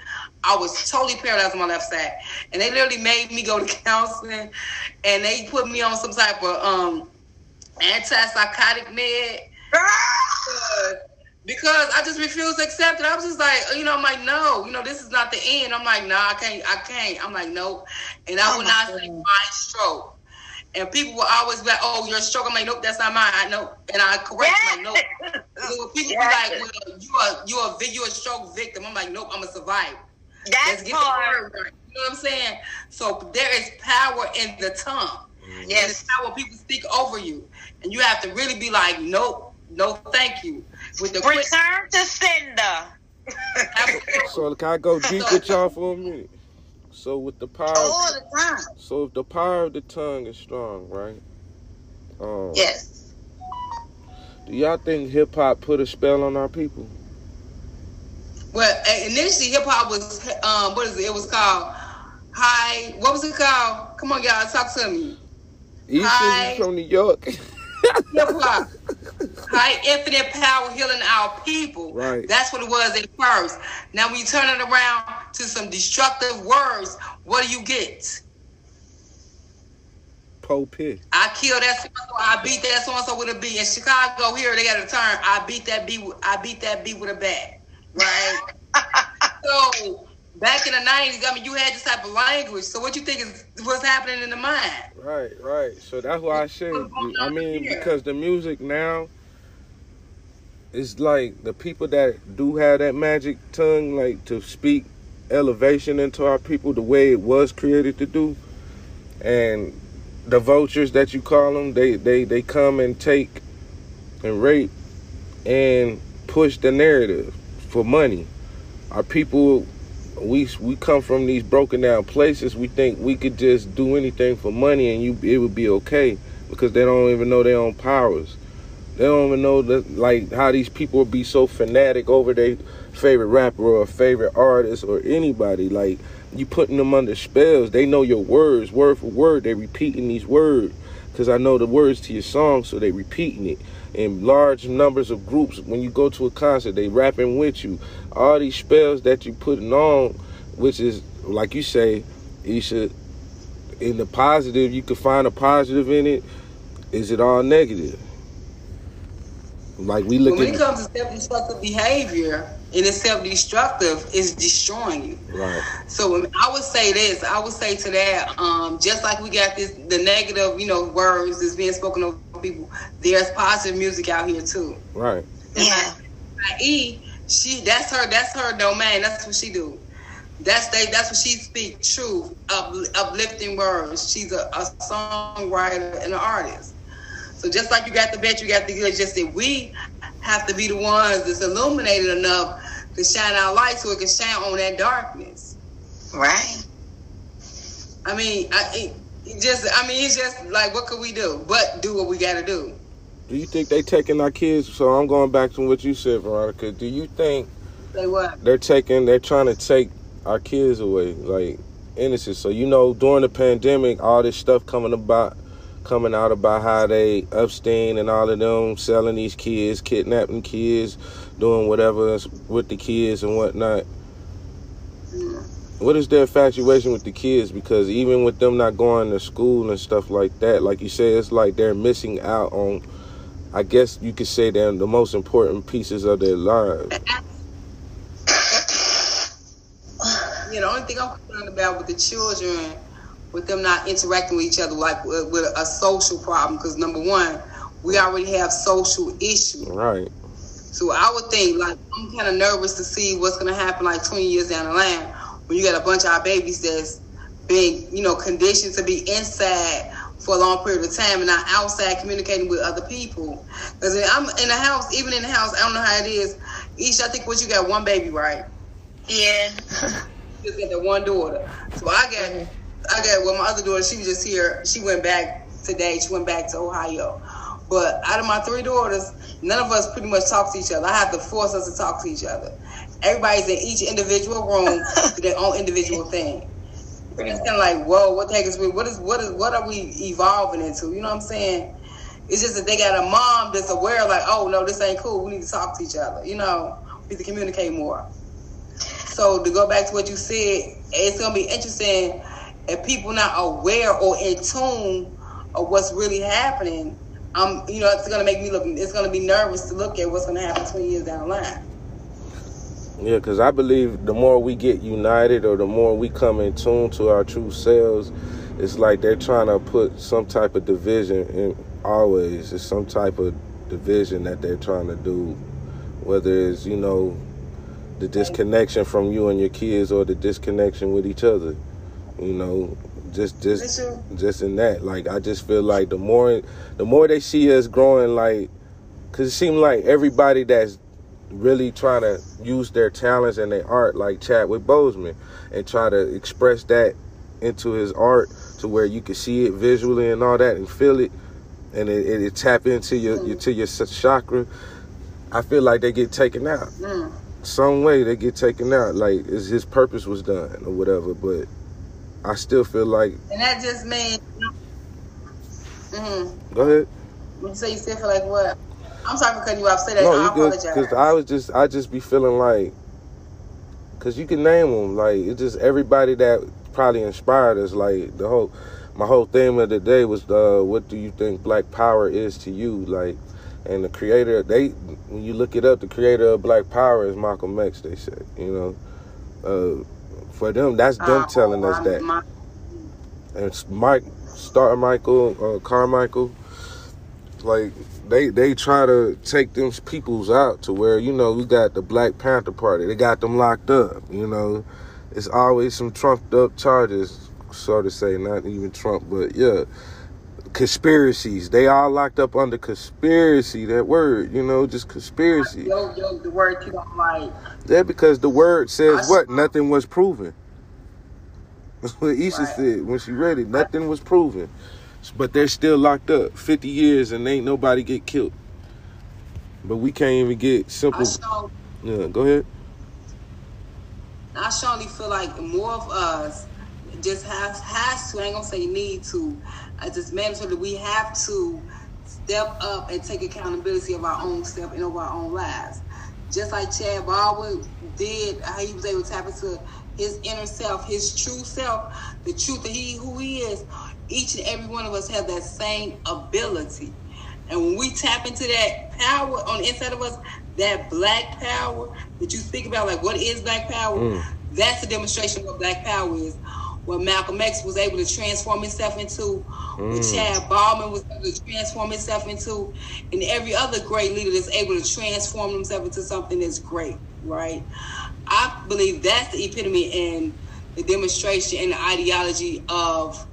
I was totally paralyzed on my left side. And they literally made me go to counseling and they put me on some type of um antipsychotic med. Because I just refused to accept it. I was just like, you know, I'm like, no, you know, this is not the end. I'm like, no, nah, I can't, I can't. I'm like, no, and I oh would not say my stroke. And people will always be like, oh, your stroke. I'm like, nope, that's not mine. I know, and I correct yes. like, nope. people yes. be like, well, you are you are you a stroke victim. I'm like, nope, I'm a survivor. That's Let's get hard. the word right. You know what I'm saying? So there is power in the tongue. Yes. And it's power people speak over you, and you have to really be like, nope, no, thank you with the return quick- to sender. so can I go deep with y'all for a minute? So with the power, all the time. So if the power of the tongue is strong, right? Um, yes. Do y'all think hip hop put a spell on our people? Well, initially hip hop was um, what is it? It was called high. What was it called? Come on, y'all, talk to me. East from New York. hip hop. High infinite power healing our people. Right. That's what it was at first. Now when you turn it around to some destructive words, what do you get? P. I killed that so I beat that so and so with a B. In Chicago here they got a term, I beat that B I beat that B with a bat. Right? so back in the nineties, I mean, you had this type of language. So what you think is what's happening in the mind? Right, right. So that's why I said. I mean, because the music now is like the people that do have that magic tongue, like to speak elevation into our people the way it was created to do, and the vultures that you call them, they they they come and take and rape and push the narrative for money. Our people we we come from these broken down places. We think we could just do anything for money and you it would be okay because they don't even know their own powers. They don't even know that like how these people be so fanatic over their favorite rapper or favorite artist or anybody. Like you putting them under spells. They know your words, word for word. They repeating these words because I know the words to your song, so they repeating it in large numbers of groups. When you go to a concert, they rapping with you. All these spells that you're putting on, which is like you say, you should in the positive, you could find a positive in it. Is it all negative? Like we look. when it comes to self-destructive behavior, and it's self-destructive, it's destroying you. Right. So I would say this. I would say to that, um, just like we got this, the negative, you know, words that's being spoken over people. There's positive music out here too. Right. yeah. E, she that's her that's her domain. That's what she do. That's they. That's what she speak. Truth, up, uplifting words. She's a, a songwriter and an artist. So just like you got the best, you got the good. Just that we have to be the ones that's illuminated enough to shine our light so it can shine on that darkness. Right. I mean, I, it just, I mean, it's just like, what could we do? But do what we got to do. Do you think they taking our kids? So I'm going back to what you said, Veronica. Do you think they what? They're taking, they're trying to take our kids away, like innocence. So you know, during the pandemic, all this stuff coming about coming out about how they Epstein and all of them selling these kids, kidnapping kids, doing whatever with the kids and whatnot. What is their infatuation with the kids? Because even with them not going to school and stuff like that, like you said, it's like they're missing out on. I guess you could say they're the most important pieces of their lives. You know, the only thing I'm concerned about with the children with them not interacting with each other like with, with a social problem because number one we already have social issues right so i would think like i'm kind of nervous to see what's going to happen like 20 years down the line when you got a bunch of our babies that's being you know conditioned to be inside for a long period of time and not outside communicating with other people because i'm in the house even in the house i don't know how it is each i think what you got one baby right yeah just got the one daughter so i got mm-hmm. I got well, my other daughter, she was just here. She went back today. She went back to Ohio. But out of my three daughters, none of us pretty much talk to each other. I have to force us to talk to each other. Everybody's in each individual room their own individual thing. It's kind of like, whoa, what the heck is we? What is what is what are we evolving into? You know what I'm saying? It's just that they got a mom that's aware, like, oh no, this ain't cool. We need to talk to each other. You know, we need to communicate more. So to go back to what you said, it's gonna be interesting if people not aware or in tune of what's really happening, um, you know, it's gonna make me look. It's gonna be nervous to look at what's gonna happen twenty years down the line. Yeah, because I believe the more we get united or the more we come in tune to our true selves, it's like they're trying to put some type of division in. Always, it's some type of division that they're trying to do, whether it's you know the disconnection from you and your kids or the disconnection with each other. You know, just just just in that. Like I just feel like the more the more they see us growing, like, cause it seems like everybody that's really trying to use their talents and their art, like Chadwick Boseman, and try to express that into his art to where you can see it visually and all that and feel it, and it, it, it tap into your, your to your chakra. I feel like they get taken out. Mm. Some way they get taken out, like his purpose was done or whatever. But I still feel like. And that just means. Mm-hmm. Go ahead. Say you still feel like what? I'm sorry for cutting you off. Say that. No, you good. Because I was just, I just be feeling like, because you can name them. Like it's just everybody that probably inspired us. Like the whole, my whole theme of the day was, uh, what do you think Black Power is to you? Like, and the creator, they, when you look it up, the creator of Black Power is Malcolm X. They said, you know. Uh, for them, that's them uh, telling us that. My, and Mike, Star Michael, uh, Carmichael, like they they try to take them peoples out to where you know we got the Black Panther Party, they got them locked up. You know, it's always some trumped up charges, sort of say, not even Trump, but yeah, conspiracies. They all locked up under conspiracy. That word, you know, just conspiracy. Yo, yo, the word you don't like. That because the word says I what? Nothing was proven. That's what Isha right. said when she read it. Nothing was proven, but they're still locked up. Fifty years and ain't nobody get killed. But we can't even get simple. Yeah, go ahead. I surely feel like more of us just has has to. I ain't gonna say need to I just mandatory that we have to step up and take accountability of our own step and of our own lives. Just like Chad Baldwin did, how he was able to tap into his inner self, his true self, the truth of he who he is. Each and every one of us have that same ability. And when we tap into that power on the inside of us, that black power that you speak about, like what is black power? Mm. That's a demonstration of what black power is what Malcolm X was able to transform himself into, mm. what Chad Baldwin was able to transform himself into, and every other great leader that's able to transform themselves into something that's great, right? I believe that's the epitome and the demonstration and the ideology of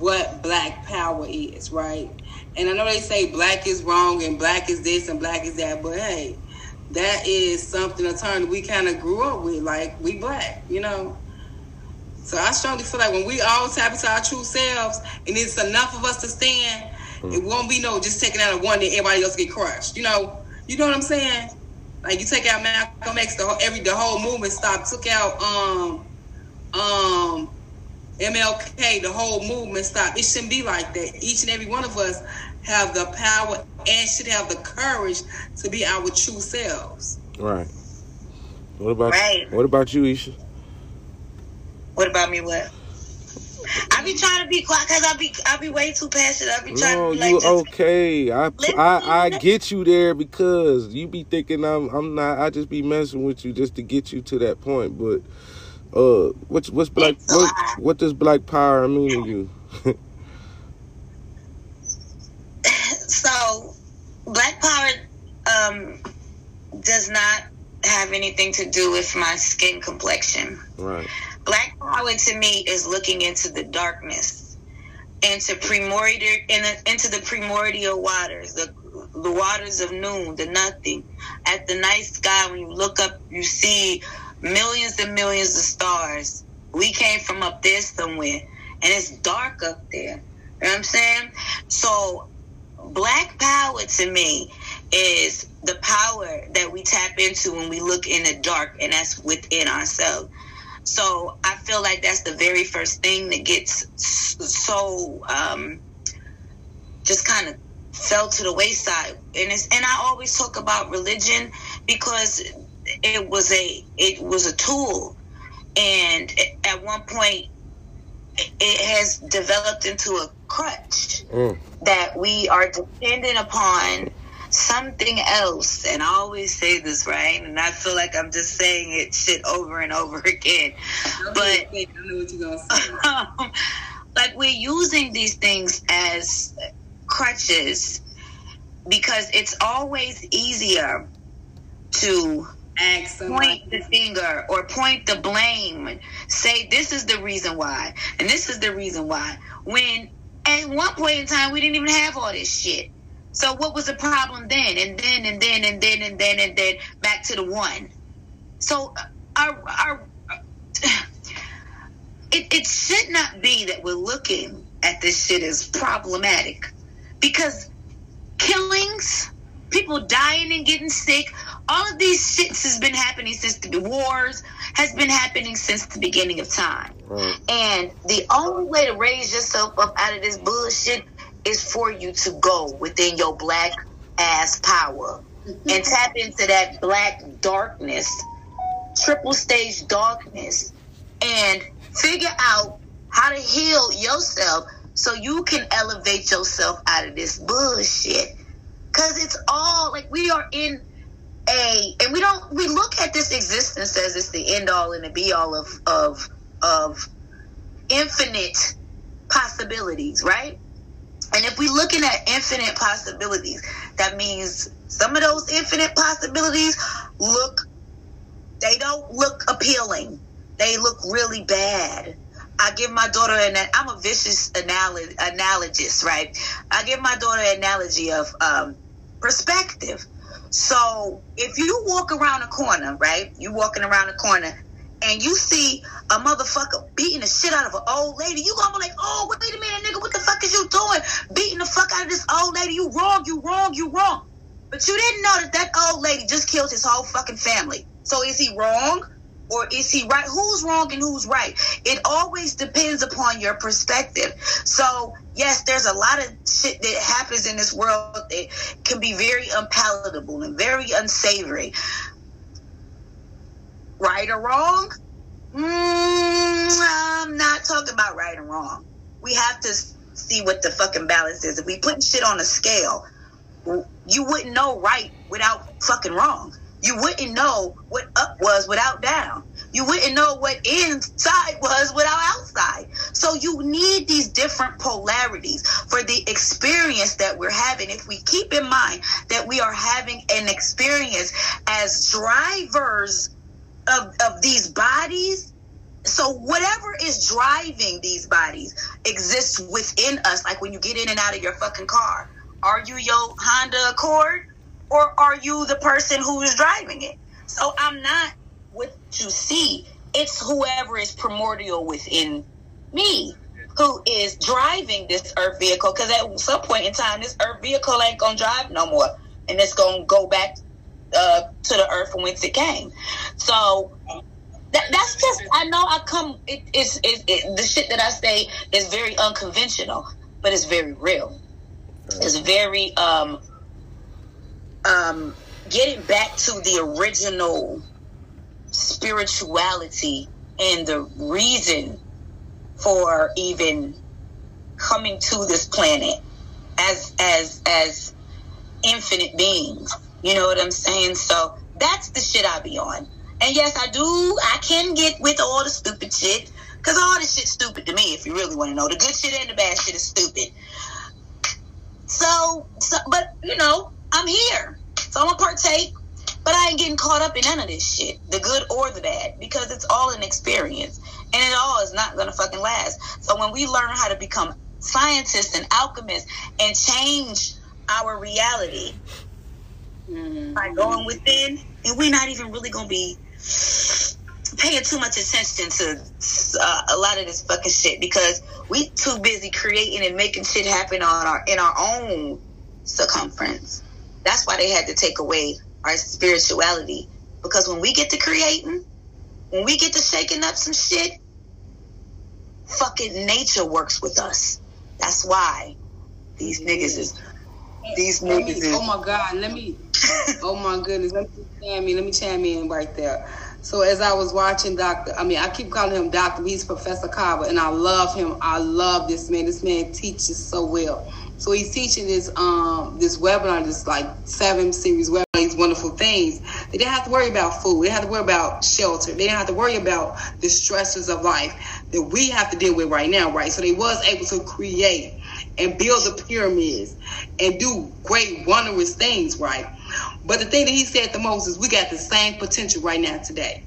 what black power is, right? And I know they say black is wrong and black is this and black is that, but hey, that is something a term we kind of grew up with, like we black, you know. So I strongly feel like when we all tap into our true selves and it's enough of us to stand, mm. it won't be no just taking out of one and everybody else get crushed. You know, you know what I'm saying? Like you take out Malcolm X, the whole, every the whole movement stopped. Took out um um MLK, the whole movement stopped. It shouldn't be like that. Each and every one of us have the power and should have the courage to be our true selves. Right. What about right. what about you, Isha? What about me? What? I be trying to be quiet because I be I be way too passionate. I be trying no, to be like, you okay. I, I I get you there because you be thinking I'm I'm not. I just be messing with you just to get you to that point. But uh, what's what's black what, what does black power mean to you? so, black power um does not have anything to do with my skin complexion. Right Black power to me is looking into the darkness, into primordial, into the primordial waters, the the waters of Nun, the nothing. At the night sky, when you look up, you see millions and millions of stars. We came from up there somewhere, and it's dark up there. You know what I'm saying? So, black power to me is the power that we tap into when we look in the dark, and that's within ourselves. So I feel like that's the very first thing that gets so um, just kind of fell to the wayside. And it's and I always talk about religion because it was a it was a tool, and at one point it has developed into a crutch mm. that we are dependent upon something else. And I always say this, right? And I feel like I'm just saying it shit over and over again. But um, like we're using these things as crutches because it's always easier to point the finger or point the blame. Say this is the reason why and this is the reason why. When at one point in time we didn't even have all this shit. So what was the problem then? And then and then and then and then and then back to the one. So uh, our our uh, it, it should not be that we're looking at this shit as problematic. Because killings, people dying and getting sick, all of these shits has been happening since the wars has been happening since the beginning of time. Right. And the only way to raise yourself up out of this bullshit is for you to go within your black ass power and tap into that black darkness, triple stage darkness, and figure out how to heal yourself so you can elevate yourself out of this bullshit. Cause it's all like we are in a and we don't we look at this existence as it's the end all and the be all of of of infinite possibilities, right? And if we're looking at infinite possibilities, that means some of those infinite possibilities look, they don't look appealing. They look really bad. I give my daughter an, I'm a vicious analog, analogist, right? I give my daughter an analogy of um, perspective. So if you walk around a corner, right? You walking around a corner and you see a motherfucker beating the shit out of an old lady, you gonna be like, oh, wait a minute, nigga, what the fuck is you doing? Beating the fuck out of this old lady, you wrong, you wrong, you wrong. But you didn't know that that old lady just killed his whole fucking family. So is he wrong? Or is he right? Who's wrong and who's right? It always depends upon your perspective. So, yes, there's a lot of shit that happens in this world that can be very unpalatable and very unsavory right or wrong? Mm, I'm not talking about right or wrong. We have to see what the fucking balance is. If we put shit on a scale, you wouldn't know right without fucking wrong. You wouldn't know what up was without down. You wouldn't know what inside was without outside. So you need these different polarities for the experience that we're having. If we keep in mind that we are having an experience as drivers of, of these bodies so whatever is driving these bodies exists within us like when you get in and out of your fucking car are you your honda accord or are you the person who is driving it so i'm not you see it's whoever is primordial within me who is driving this earth vehicle because at some point in time this earth vehicle ain't gonna drive no more and it's gonna go back uh, to the earth from whence it came. So that, that's just I know I come it, it's it, it, the shit that I say is very unconventional, but it's very real. It's very um um getting back to the original spirituality and the reason for even coming to this planet as as as infinite beings. You know what I'm saying? So that's the shit I be on. And yes, I do. I can get with all the stupid shit because all this shit's stupid to me. If you really want to know, the good shit and the bad shit is stupid. So, so, but you know, I'm here, so I'm gonna partake. But I ain't getting caught up in none of this shit, the good or the bad, because it's all an experience, and it all is not gonna fucking last. So when we learn how to become scientists and alchemists and change our reality mm-hmm. by going within, and we're not even really gonna be paying too much attention to uh, a lot of this fucking shit because we too busy creating and making shit happen on our in our own circumference. That's why they had to take away our spirituality because when we get to creating, when we get to shaking up some shit, fucking nature works with us. That's why these niggas is these niggas is. Oh my god, let me. oh my goodness, let me chime in. Let me chime in right there. So as I was watching Doctor, I mean, I keep calling him Doctor. He's Professor Kaba, and I love him. I love this man. This man teaches so well. So he's teaching this um this webinar, this like seven series webinar, wonderful things. They didn't have to worry about food. They didn't have to worry about shelter. They didn't have to worry about the stresses of life that we have to deal with right now, right? So they was able to create and build the pyramids and do great wondrous things, right? But the thing that he said the most is we got the same potential right now today.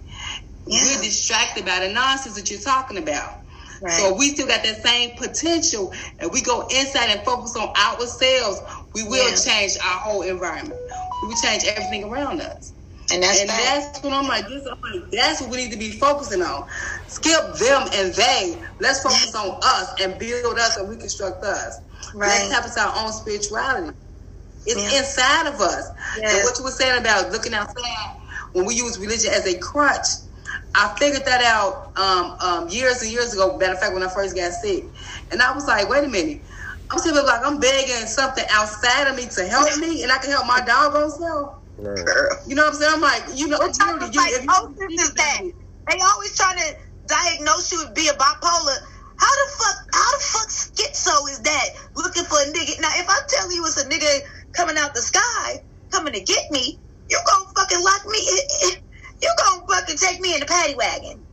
Yeah. We're distracted by the nonsense that you're talking about. Right. So we still got that same potential and we go inside and focus on ourselves, we will yeah. change our whole environment. We change everything around us. And that's and that's what I'm like, this, I'm like, that's what we need to be focusing on. Skip them and they. Let's focus on us and build us and reconstruct us. Right. Let's tap into our own spirituality. It's yeah. inside of us. Yes. And what you were saying about looking outside when we use religion as a crutch, I figured that out um, um, years and years ago. Matter of fact, when I first got sick, and I was like, wait a minute. I'm sitting like I'm begging something outside of me to help me, and I can help my doggone self. Right. You know what I'm saying? I'm like, you know, what type of psychosis is that? They always trying to diagnose you with being bipolar. How the fuck? How the fuck schizo is that? Looking for a nigga. Now, if I tell you it's a nigga coming out the sky, coming to get me, you gonna fucking lock me. You gonna fucking take me in the paddy wagon.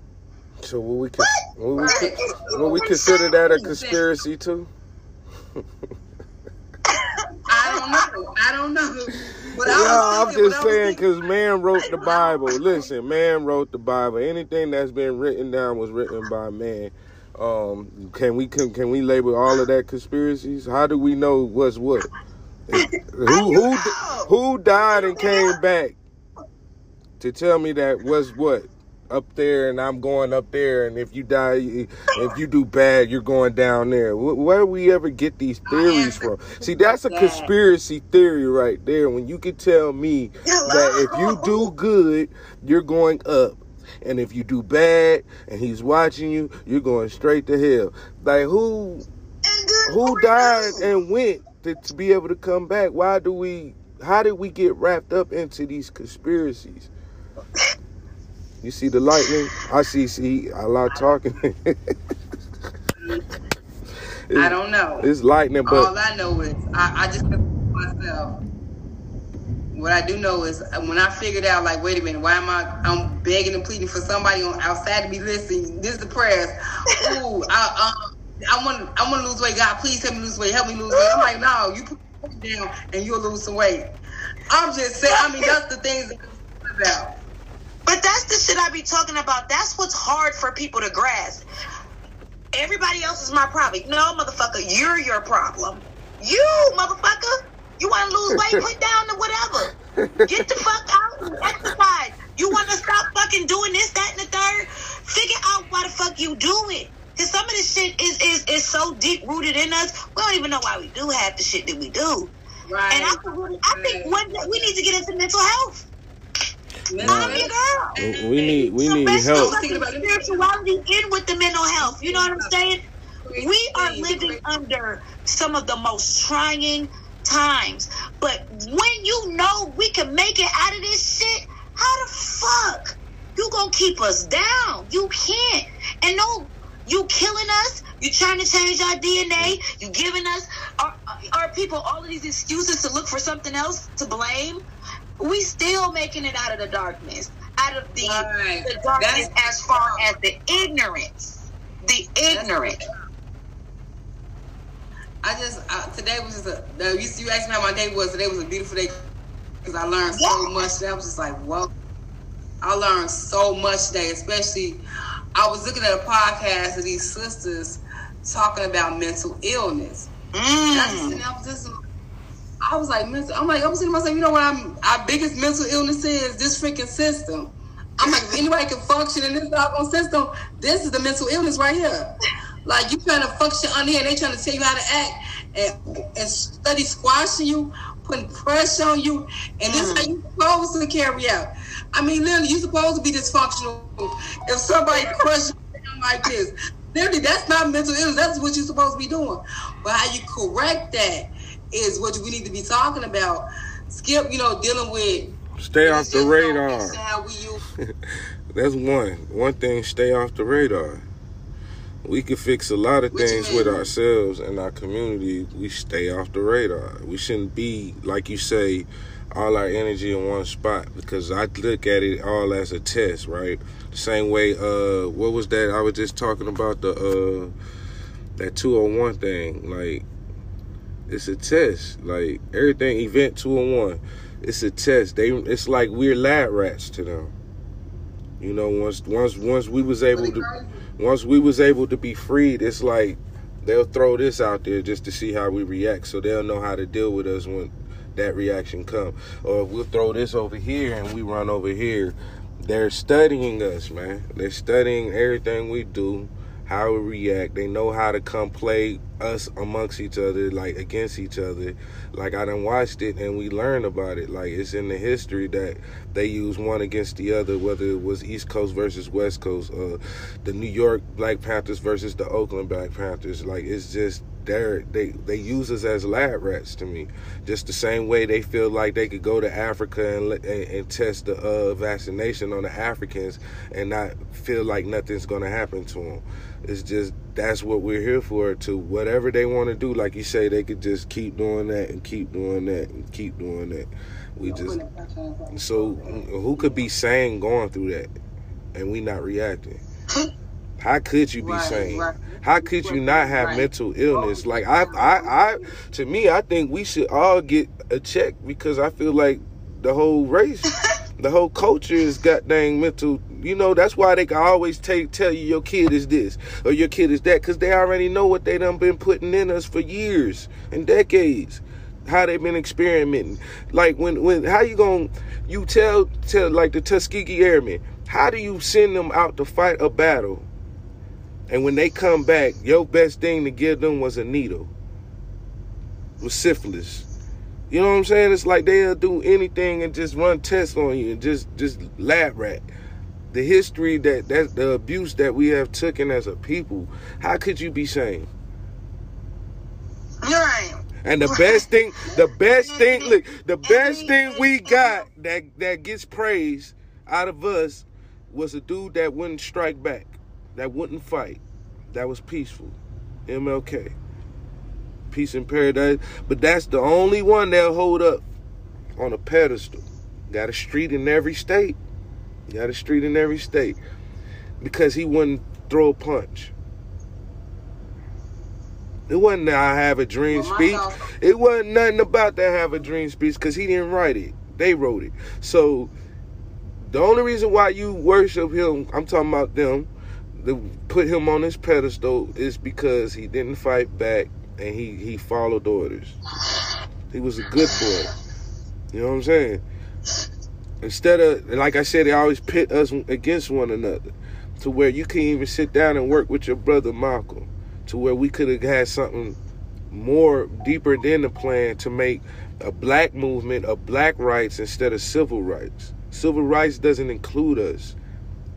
So will we, con- will we, con- will we consider that a conspiracy too? I don't know. I don't know. But yeah, I'm just saying because man wrote the Bible. Listen, man wrote the Bible. Anything that's been written down was written by man. Um, can we can, can we label all of that conspiracies? How do we know what's what? who who who died and came back to tell me that was what up there and I'm going up there and if you die if you do bad you're going down there where do we ever get these theories from see that's a conspiracy theory right there when you can tell me that if you do good you're going up and if you do bad and he's watching you you're going straight to hell like who who died and went to, to be able to come back. Why do we? How did we get wrapped up into these conspiracies? You see the lightning? I see. See a lot talking. I don't know. It's lightning, but all I know is I, I just myself. What I do know is when I figured out, like, wait a minute, why am I? I'm begging and pleading for somebody on outside to be listening. This is the prayers. Ooh, I, um, I want I want to lose weight. God, please help me lose weight. Help me lose weight. I'm like, no, you put it down and you'll lose some weight. I'm just saying. I mean, that's the things that about. But that's the shit I be talking about. That's what's hard for people to grasp. Everybody else is my problem. No, motherfucker, you're your problem. You, motherfucker. You want to lose weight? Put down the whatever. Get the fuck out and exercise. You want to stop fucking doing this, that, and the third? Figure out why the fuck you do it. Cause some of this shit is is is so deep rooted in us. We don't even know why we do half the shit that we do. Right. And I, I think one we need to get into mental health. Calm your girl. We need we So need let's help. spirituality in with the mental health. You know what I'm saying? We are living under some of the most trying times. But when you know we can make it out of this shit, how the fuck you gonna keep us down? You can't. And no, you killing us. You trying to change our DNA. You giving us our, our people all of these excuses to look for something else to blame. We still making it out of the darkness, out of the, Right. the darkness That's- as far as the ignorance, the ignorant. I just I, today was just a. The, you, you asked me how my day was. Today was a beautiful day because I learned so much. Today I was just like, whoa. I learned so much today, especially I was looking at a podcast of these sisters talking about mental illness. And I just, Mm. and I was just, I was like, mental. I'm like, I'm saying to myself, you know what? I'm our biggest mental illness is this freaking system. I'm like, if anybody can function in this doggone system, this is the mental illness right here. Like you trying to function on here, and they trying to tell you how to act and and study squashing you, putting pressure on you, and this is how mm-hmm. you supposed to carry out. I mean, literally, you supposed to be dysfunctional. If somebody crushes you like this, literally, that's not mental illness. That's what you're supposed to be doing. But how you correct that is what we need to be talking about. Skip, you know, dealing with Stay off the radar. don't How we use That's one. One thing, stay off the radar. We can fix a lot of What things with ourselves and our community. We stay off the radar. We shouldn't be, like you say, all our energy in one spot because I look at it all as a test, right? The same way, uh, what was that? I was just talking about the, uh, that 201 thing. Like, it's a test. Like, everything, event 201, it's a test. They, it's like we're lab rats to them. You know, once once once we was able to once we was able to be freed, it's like they'll throw this out there just to see how we react, so they'll know how to deal with us when that reaction come. Or we'll throw this over here and we run over here. They're studying us, man. They're studying everything we do, how we react. They know how to come play us amongst each other, like against each other. Like I done watched it and we learned about it. Like it's in the history that they use one against the other, whether it was East Coast versus West Coast, uh, the New York Black Panthers versus the Oakland Black Panthers. Like it's just they're, they they use us as lab rats to me. Just the same way they feel like they could go to Africa and and, and test the uh, vaccination on the Africans and not feel like nothing's gonna happen to them. It's just that's what we're here for. To whatever they want to do, like you say, they could just keep doing that and keep doing that and keep doing that. We just so mm, who could be sane going through that, and we not reacting? How could you be Right, sane? right. How could you not have Right. mental illness? Like I, I, I, to me, I think we should all get a check because I feel like the whole race, the whole culture is goddamn mental. You know, that's why they can always take tell you your kid is this or your kid is that because they already know what they done been putting in us for years and decades. How they been experimenting. Like when, when, how you gonna, you tell, tell like the Tuskegee Airmen, how do you send them out to fight a battle? And when they come back, your best thing to give them was a needle. Was syphilis. You know what I'm saying? It's like they'll do anything and just run tests on you and just just lab rat. The history that that the abuse that we have taken as a people, how could you be? You're right. And the best thing, the best thing, look, the best thing we got that that gets praise out of us was a dude that wouldn't strike back, that wouldn't fight, that was peaceful. MLK. Peace in paradise. But that's the only one they'll hold up on a pedestal. Got a street in every state. Got a street in every state. Because he wouldn't throw a punch. It wasn't that I have a dream Well, speech. thoughts- It wasn't nothing about that I have a dream speech because he didn't write it. They wrote it. So the only reason why you worship him, I'm talking about them, to put him on this pedestal is because he didn't fight back and he, he followed orders. He was a good boy. You know what I'm saying? Instead of, like I said, they always pit us against one another to where you can't even sit down and work with your brother Malcolm to where we could have had something more deeper than the plan to make a black movement of black rights instead of civil rights. Civil rights doesn't include us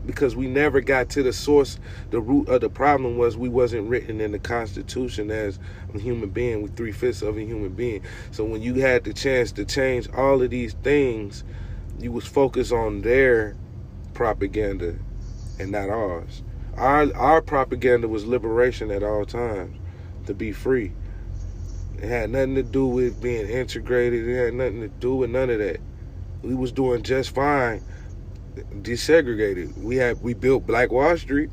because we never got to the source. The root of the problem was we wasn't written in the Constitution as a human being. We three fifths of a human being. So when you had the chance to change all of these things, you was focused on their propaganda and not ours. Our our propaganda was liberation at all times, to be free. It had nothing to do with being integrated. It had nothing to do with none of that. We was doing just fine, desegregated. We had we built Black Wall Street.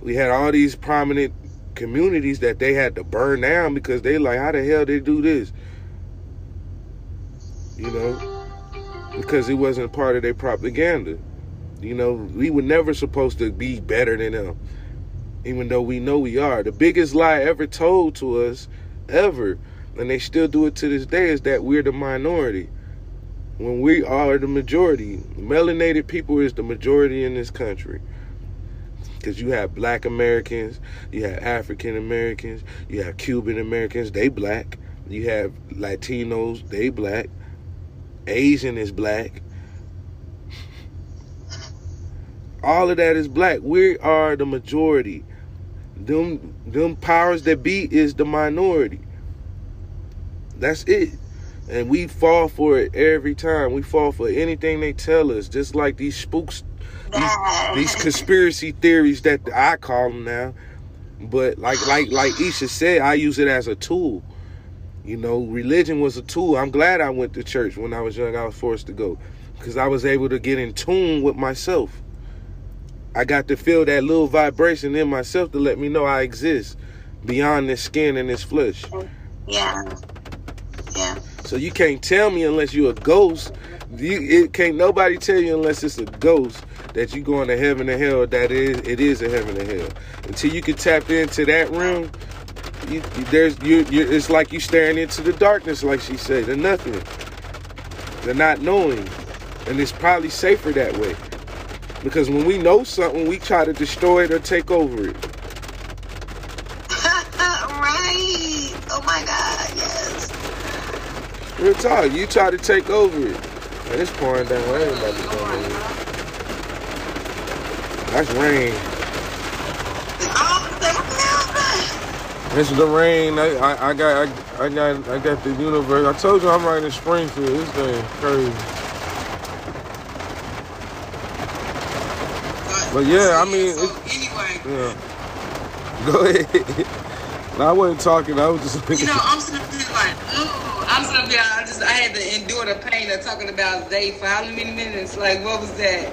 We had all these prominent communities that they had to burn down because they like, how the hell they do this? You know, because it wasn't part of their propaganda. You know, we were never supposed to be better than them, even though we know we are. The biggest lie ever told to us, ever, and they still do it to this day, is that we're the minority. When we are the majority, melanated people is the majority in this country. Because you have black Americans, you have African Americans, you have Cuban Americans, they black. You have Latinos, they black. Asian is black. All of that is black. We are the majority. Them them powers that be is the minority. That's it. And we fall for it every time. We fall for anything they tell us. Just like these spooks, these, these conspiracy theories that I call them now. But like like like Isha said, I use it as a tool. You know, religion was a tool. I'm glad I went to church when I was young. I was forced to go because I was able to get in tune with myself. I got to feel that little vibration in myself to let me know I exist beyond this skin and this flesh. Yeah. Yeah. So you can't tell me unless you're a ghost. You, it can't nobody tell you unless it's a ghost that you going to heaven or hell. That is, it is a heaven or hell. Until you can tap into that room, you, there's you, you. It's like you staring into the darkness, like she said, the nothing, the not knowing, and it's probably safer that way. Because when we know something, we try to destroy it or take over it. right. Oh my God. Yes. Real talk. You try to take over it. And it's pouring down. I ain't about to come in. That's rain. It's the rain. I, I, I got I, I got I got the universe. I told you I'm right in Springfield. This thing crazy. But yeah, I mean, so anyway, yeah. Go ahead. no, I wasn't talking. I was just you know, I'm sitting there like, oh, I'm sitting there. I just, I had to endure the pain of talking about they for how many minutes? Like, what was that?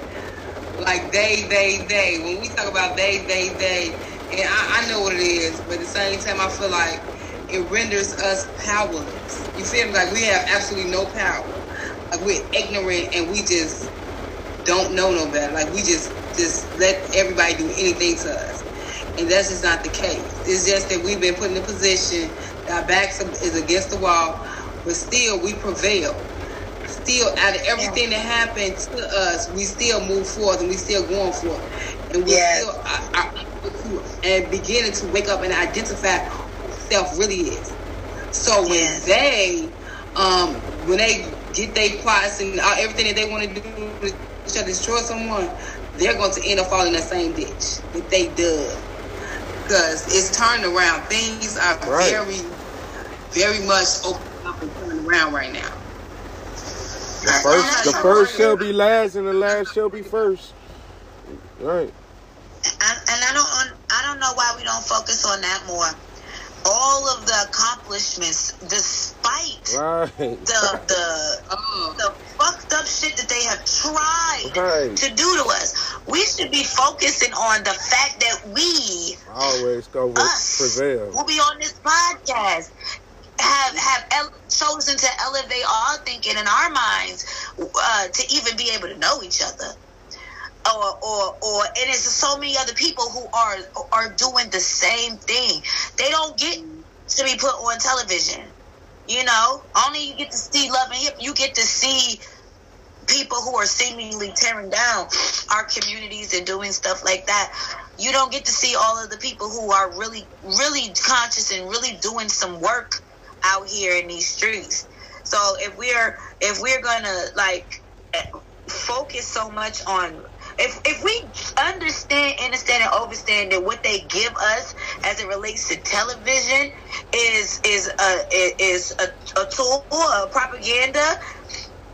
Like they, they, they. When we talk about they, they, they, and I, I know what it is, but at the same time, I feel like it renders us powerless. You feel me? Like we have absolutely no power. Like we're ignorant and we just don't know no better. Like we just just let everybody do anything to us. And that's just not the case. It's just that we've been put in a position that our backs is against the wall, but still we prevail. Still, out of everything that happened to us, we still move forward and we still going forward. And Yes. still uh, uh, and beginning to wake up and identify who self really is. So when Yes. they, um, when they get their plots and everything that they want to do to destroy someone, they're going to end up falling in that same ditch that they dug. Because it's turned around. Things are Right. very, very much open up and turning around right now. The first, the first shall be last, and the last shall be first. Right. And, and I don't I don't know why we don't focus on that more. All of the accomplishments, despite Right. the the Oh, the fucked up shit that they have tried Right. to do to us, we should be focusing on the fact that we Always go with us prevail. who be on this podcast have have ele- chosen to elevate our thinking in our minds uh, to even be able to know each other or or or and it's so many other people who are are doing the same thing. They don't get to be put on television you know? Only you get to see love and hip. You get to see people who are seemingly tearing down our communities and doing stuff like that. You don't get to see all of the people who are really really conscious and really doing some work out here in these streets. So if we're if we're gonna like focus so much on if if we understand, understand, and understand that what they give us as it relates to television is is a is a, a tool, a propaganda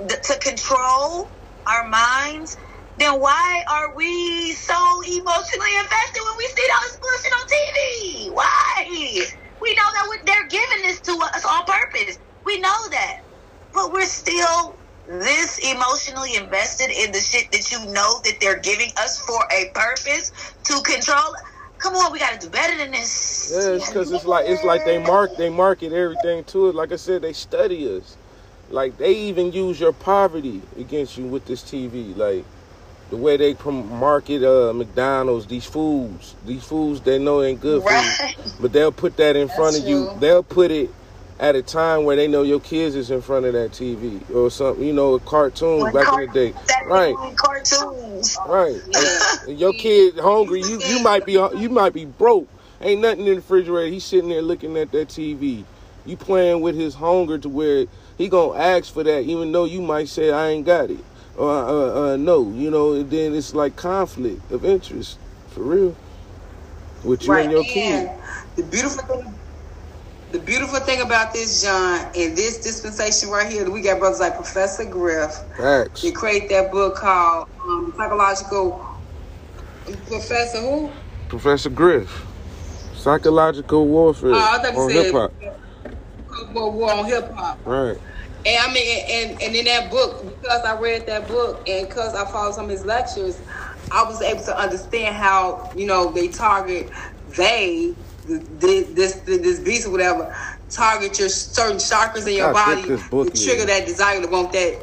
to control our minds, then why are we so emotionally invested when we see all this bullshit on TV? Why? We know that they're giving this to us on purpose. We know that, but we're still this emotionally invested in the shit that you know that they're giving us for a purpose to control. Come on, we got to do better than this. Yeah, it's because it's like it's like they mark they market everything to it. Like I said, they study us. Like they even use your poverty against you with this TV. Like the way they market uh, McDonald's, these foods, these foods they know ain't good right. for you, but they'll put that in That's front of true. you. They'll put it at a time where they know your kids is in front of that TV or something, you know, a cartoon when back car- in the day, right? Cartoons, right? And your kid hungry, you you might be you might be broke. Ain't nothing in the refrigerator. He's sitting there looking at that TV. You playing with his hunger to where he gonna ask for that, even though you might say I ain't got it or uh, uh, no, you know. And then it's like conflict of interest for real with you right. and your kid. The beautiful thing the beautiful thing about this, John, and this dispensation right here, we got brothers like Professor Griff. Facts. They create that book called um, Psychological Professor who? Professor Griff. Psychological warfare oh, on hip hop. War on hip hop. Right. And I mean, and, and in that book, because I read that book and because I followed some of his lectures, I was able to understand how you know they target they this this this beast or whatever target your certain chakras in your body to trigger that desire to want that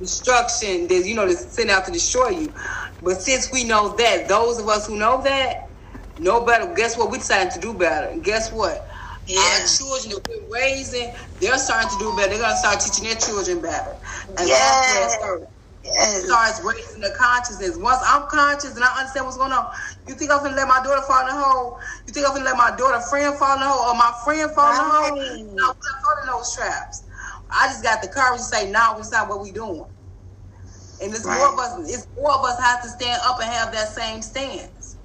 destruction that you know to send out to destroy you. But since we know that, those of us who know that know better. Guess what? We decided to do better. And guess what? Yeah. Our children that we're raising, they're starting to do better. They're gonna start teaching their children better. And yes. That's where Yes. starts raising the consciousness. Once I'm conscious and I understand what's going on, you think I'm gonna let my daughter fall in the hole? You think I'm gonna let my daughter friend fall in the hole or my friend fall right. in the hole? No, I'm in those traps. I just got the courage to say, no, it's not what we doing. And it's right. more of us. It's more of us have to stand up and have that same stance.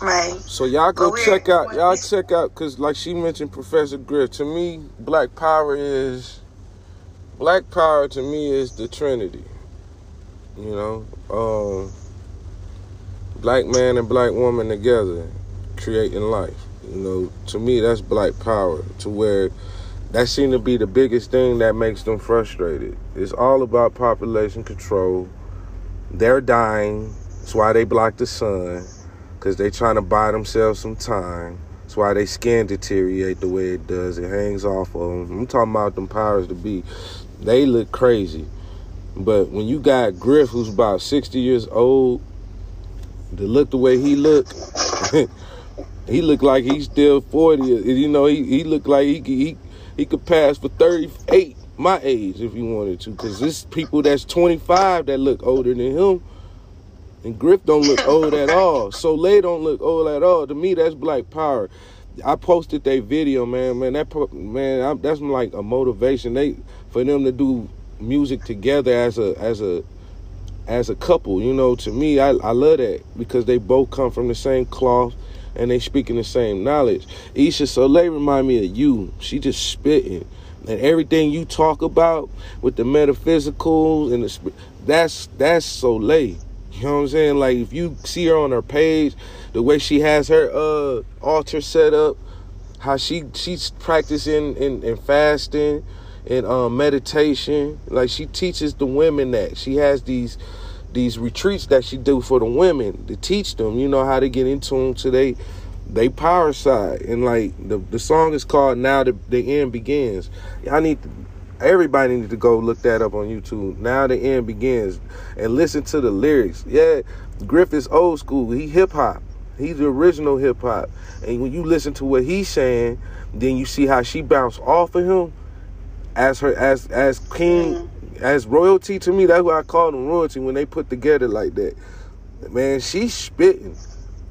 Right. So y'all go check out. Y'all check out because, like she mentioned, Professor Griff. To me, Black Power is Black Power. To me, is the Trinity. You know, um, black man and black woman together, creating life. You know, to me, that's black power. To where that seems to be the biggest thing that makes them frustrated. It's all about population control. They're dying. That's why they block the sun, because they're trying to buy themselves some time. That's why they skin deteriorate the way it does. It hangs off of them. I'm talking about them powers to be. They look crazy. But when you got Griff, who's about 60 years old, to look the way he look, he looked like he's still 40. You know, he, he looked like he, he, he could pass for 38, my age, if he wanted to. Because there's people that's 25 that look older than him. And Griff don't look old at all. Soleil don't look old at all. To me, that's black power. I posted that video, man. Man, that man, I, that's like a motivation. They for them to do music together as a as a as a couple. You know, to me, I, I love that because they both come from the same cloth and they speaking the same knowledge. Isha Soleil remind me of you. She just spitting. And everything you talk about with the metaphysical and the that's that's Soleil. You know what I'm saying? Like if you see her on her page, the way she has her uh altar set up, how she she's practicing and, and fasting, in um, meditation. Like she teaches the women that she has these these retreats that she do for the women to teach them, you know, how to get in tune to they they power side. And like the the song is called Now the the End Begins. Y'all need to everybody need to go look that up on YouTube. Now the end begins and listen to the lyrics. Yeah, Griff is old school. He hip hop. He's the original hip hop. And when you listen to what he's saying, then you see how she bounced off of him as her as as king mm-hmm. as royalty to me. That's why I call them royalty when they put together like that. Man, she's spitting,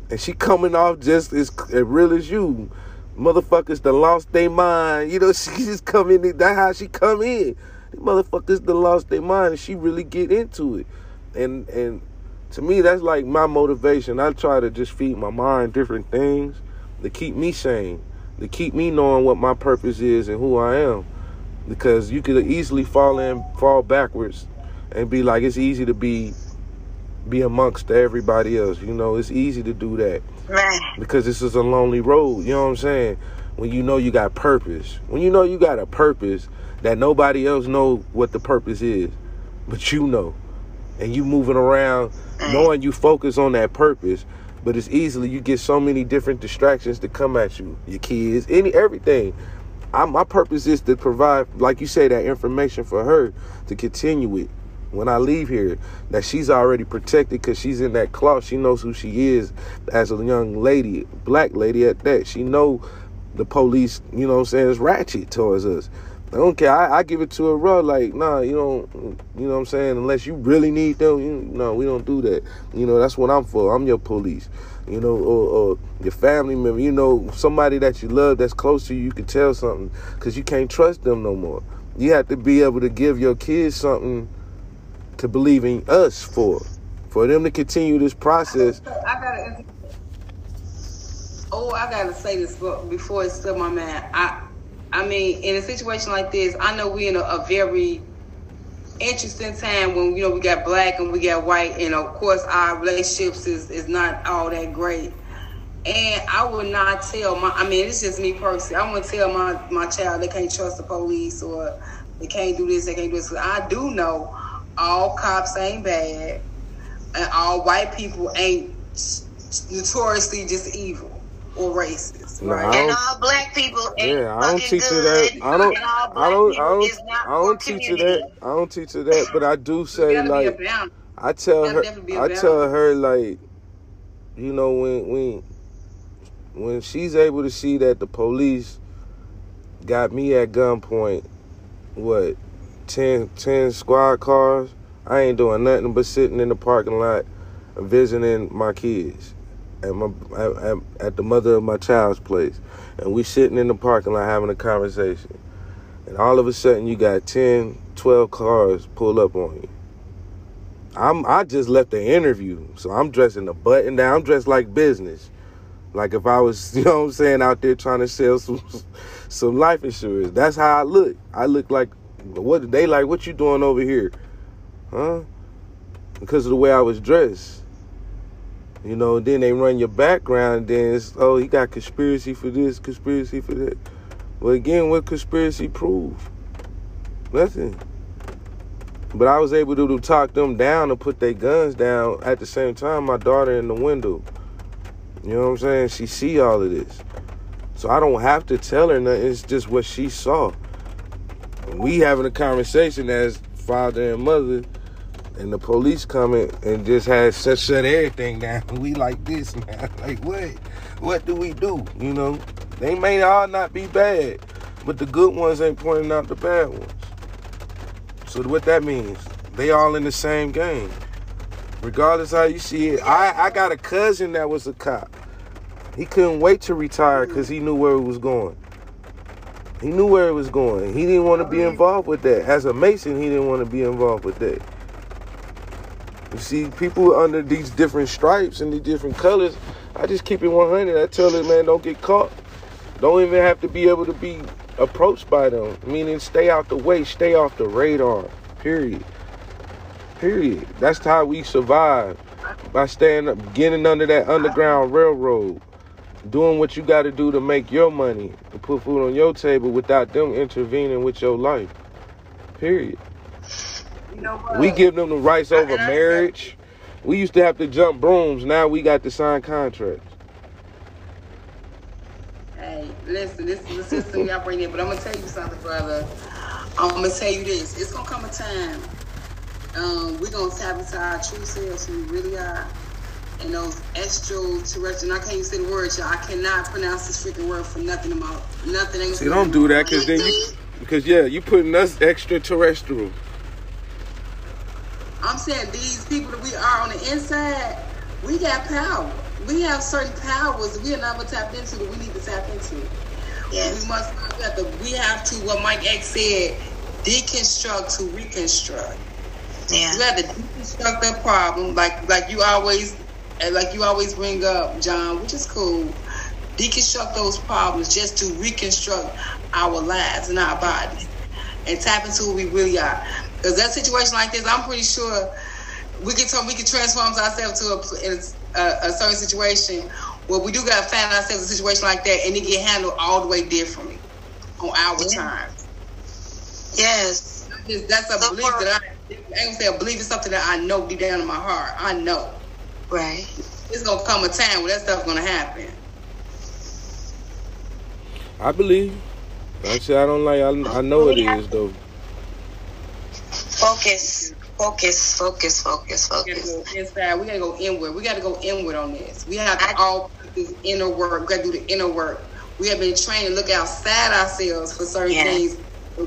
and she coming off just as, as real as you. Motherfuckers that lost their mind. You know, she just come in. That's how she come in. The motherfuckers that lost their mind, and she really get into it. And and to me, that's like my motivation. I try to just feed my mind different things to keep me sane, to keep me knowing what my purpose is and who I am. Because you could easily fall in, fall backwards, and be like, it's easy to be be amongst everybody else. You know, it's easy to do that. Right. Because this is a lonely road. You know what I'm saying? When you know you got purpose. When you know you got a purpose that nobody else know what the purpose is, but you know. And you moving around knowing you focus on that purpose, but it's easily you get so many different distractions to come at you. Your kids, any everything. I, my purpose is to provide, like you say, that information for her to continue it when I leave here that she's already protected because she's in that cloth. She knows who she is as a young lady, black lady at that. She know the police, you know what I'm saying, is ratchet towards us. I don't care. I, I give it to her raw, like, nah, you don't, you know what I'm saying? Unless you really need them, you, no, we don't do that. You know, that's what I'm for. I'm your police. You know, or, or your family member, you know, somebody that you love that's close to you, you can tell something because you can't trust them no more. You have to be able to give your kids something to believe in us for, for them to continue this process. I gotta. Oh, I gotta say this before it's still my man. I, I mean, in a situation like this, I know we're in a, a very interesting time when you know we got black and we got white, and of course our relationships is is not all that great. And I would not tell my, I mean, it's just me personally. I wouldn't tell my, my child they can't trust the police or they can't do this, they can't do this. I do know all cops ain't bad, and all white people ain't notoriously just evil or racist. No, right? And all black people yeah, I don't teach you that. I don't. I don't. I don't. I don't teach you that. I don't teach you that. But I do say like I tell her. I tell her like, you know when when when she's able to see that the police got me at gunpoint, what 10, 10 squad cars. I ain't doing nothing but sitting in the parking lot visiting my kids at my at, at the mother of my child's place, and we sitting in the parking lot having a conversation, and all of a sudden you got 10, 12 cars pull up on you. I'm I just left the interview, so I'm dressing the button down. I'm dressed like business, like if I was, you know, what I'm saying, out there trying to sell some some life insurance. That's how I look. I look like what they like? What you doing over here, huh? Because of the way I was dressed. You know, then they run your background. Then it's, oh, he got conspiracy for this, conspiracy for that. Well, again, what conspiracy prove? Nothing. But I was able to, talk them down and put their guns down at the same time. My daughter in the window. You know what I'm saying? She see all of this. So I don't have to tell her nothing. It's just what she saw we having a conversation as father and mother, and the police coming and just had shut shut everything down. We like this, man. Like what? What do we do? You know, they may all not be bad, but the good ones ain't pointing out the bad ones. So what that means? They all in the same game. Regardless how you see it. I, I got a cousin that was a cop. He couldn't wait to retire because he knew where it was going. He knew where it was going. He didn't want to be involved with that. As a Mason, he didn't want to be involved with that. You see, people under these different stripes and these different colors, I just keep it 100. I tell them, man, don't get caught. Don't even have to be able to be approached by them. Meaning, stay out the way, stay off the radar. Period. Period. That's how we survive by staying up, getting under that underground railroad doing what you got to do to make your money, to put food on your table without them intervening with your life. Period. You know we give them the rights over marriage. We used to have to jump brooms. Now we got to sign contracts. Hey, listen, this is the system y'all bring in, but I'm gonna tell you something, brother. I'm gonna tell you this. It's gonna come a time. Um, we're gonna tap into our true selves who we really are and those extraterrestrial. I can't even say the word, y'all. I cannot pronounce this freaking word for nothing about nothing. Ain't See, don't do that because then you, because yeah, you putting us extraterrestrial. I'm saying these people that we are on the inside, we got power. We have certain powers that we are not tapped into that we need to tap into. Yes. We must we have, to, we have to, what Mike X said, deconstruct to reconstruct. Yeah. We have to deconstruct that problem, like like you always like you always bring up, John, which is cool. Deconstruct those problems just to reconstruct our lives and our bodies and tap into who we really are. Because that situation like this, I'm pretty sure we can we can transform ourselves to a, a, a certain situation where we do got to find ourselves in a situation like that and it get handled all the way differently on our yeah. terms. Yes. That's a so belief far, that I, I ain't gonna say a belief is something that I know deep down in my heart. I know. Right. It's gonna come a time where that stuff's gonna happen. I believe. I say I don't like. I, I know it is though. Focus, focus, focus, focus, focus. Inside, we gotta go inward. We gotta go inward on this. We have to I, all do inner work. We gotta do the inner work. We have been trained to look outside ourselves for certain yes. things.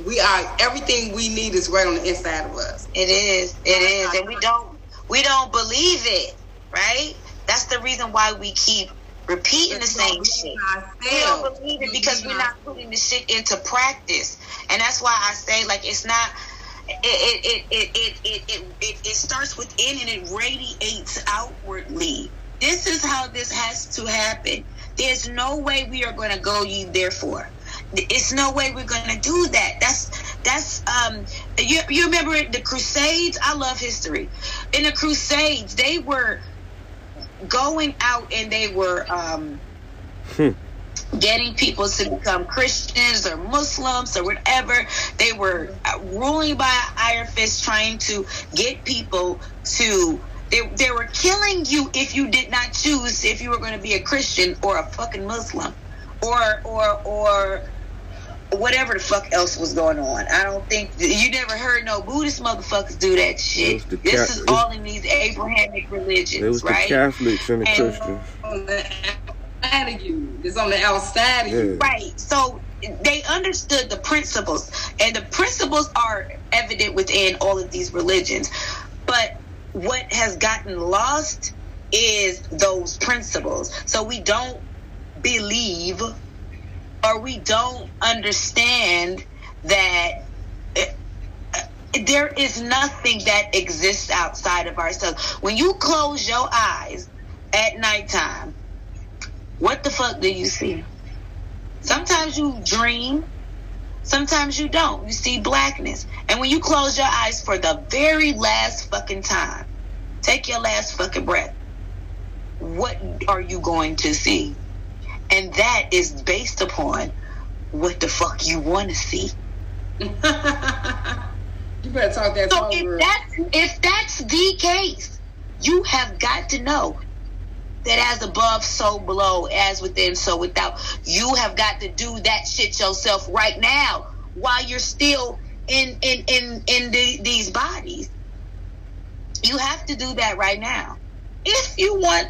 We are everything we need is right on the inside of us. It is. It is, and we don't we don't believe it, right? That's the reason why we keep repeating the same shit. We don't believe it because we're not putting the shit into practice. And that's why I say like it's not it it it it it it, it, starts within and it radiates outwardly. This is how this has to happen. There's no way we are going to go ye therefore. It's no way we're going to do that. That's that's um you, you remember the crusades i love history in the crusades they were going out and they were um, hmm. Getting people to become Christians or Muslims or whatever. They were ruling by iron fist, trying to get people to. They, they were killing you if you did not choose if you were going to be a Christian or a fucking Muslim or or or whatever the fuck else was going on. I don't think you never heard no Buddhist motherfuckers do that shit. This is all in these Abrahamic religions, it was right? The Catholics and the and Christians. On outside of you. It's on the outside of you. Right. So they understood the principles, and the principles are evident within all of these religions. But what has gotten lost is those principles. So we don't believe or we don't understand that eh, there is nothing that exists outside of ourselves. When you close your eyes at nighttime, what the fuck do you see? Sometimes you dream, sometimes you don't. You see blackness. And when you close your eyes for the very last fucking time, take your last fucking breath, what are you going to see? And that is based upon what the fuck you want to see. you better talk that so if that's if that's the case, you have got to know that as above, so below, as within, so without. You have got to do that shit yourself right now while you're still in in in in the, these bodies. You have to do that right now if you want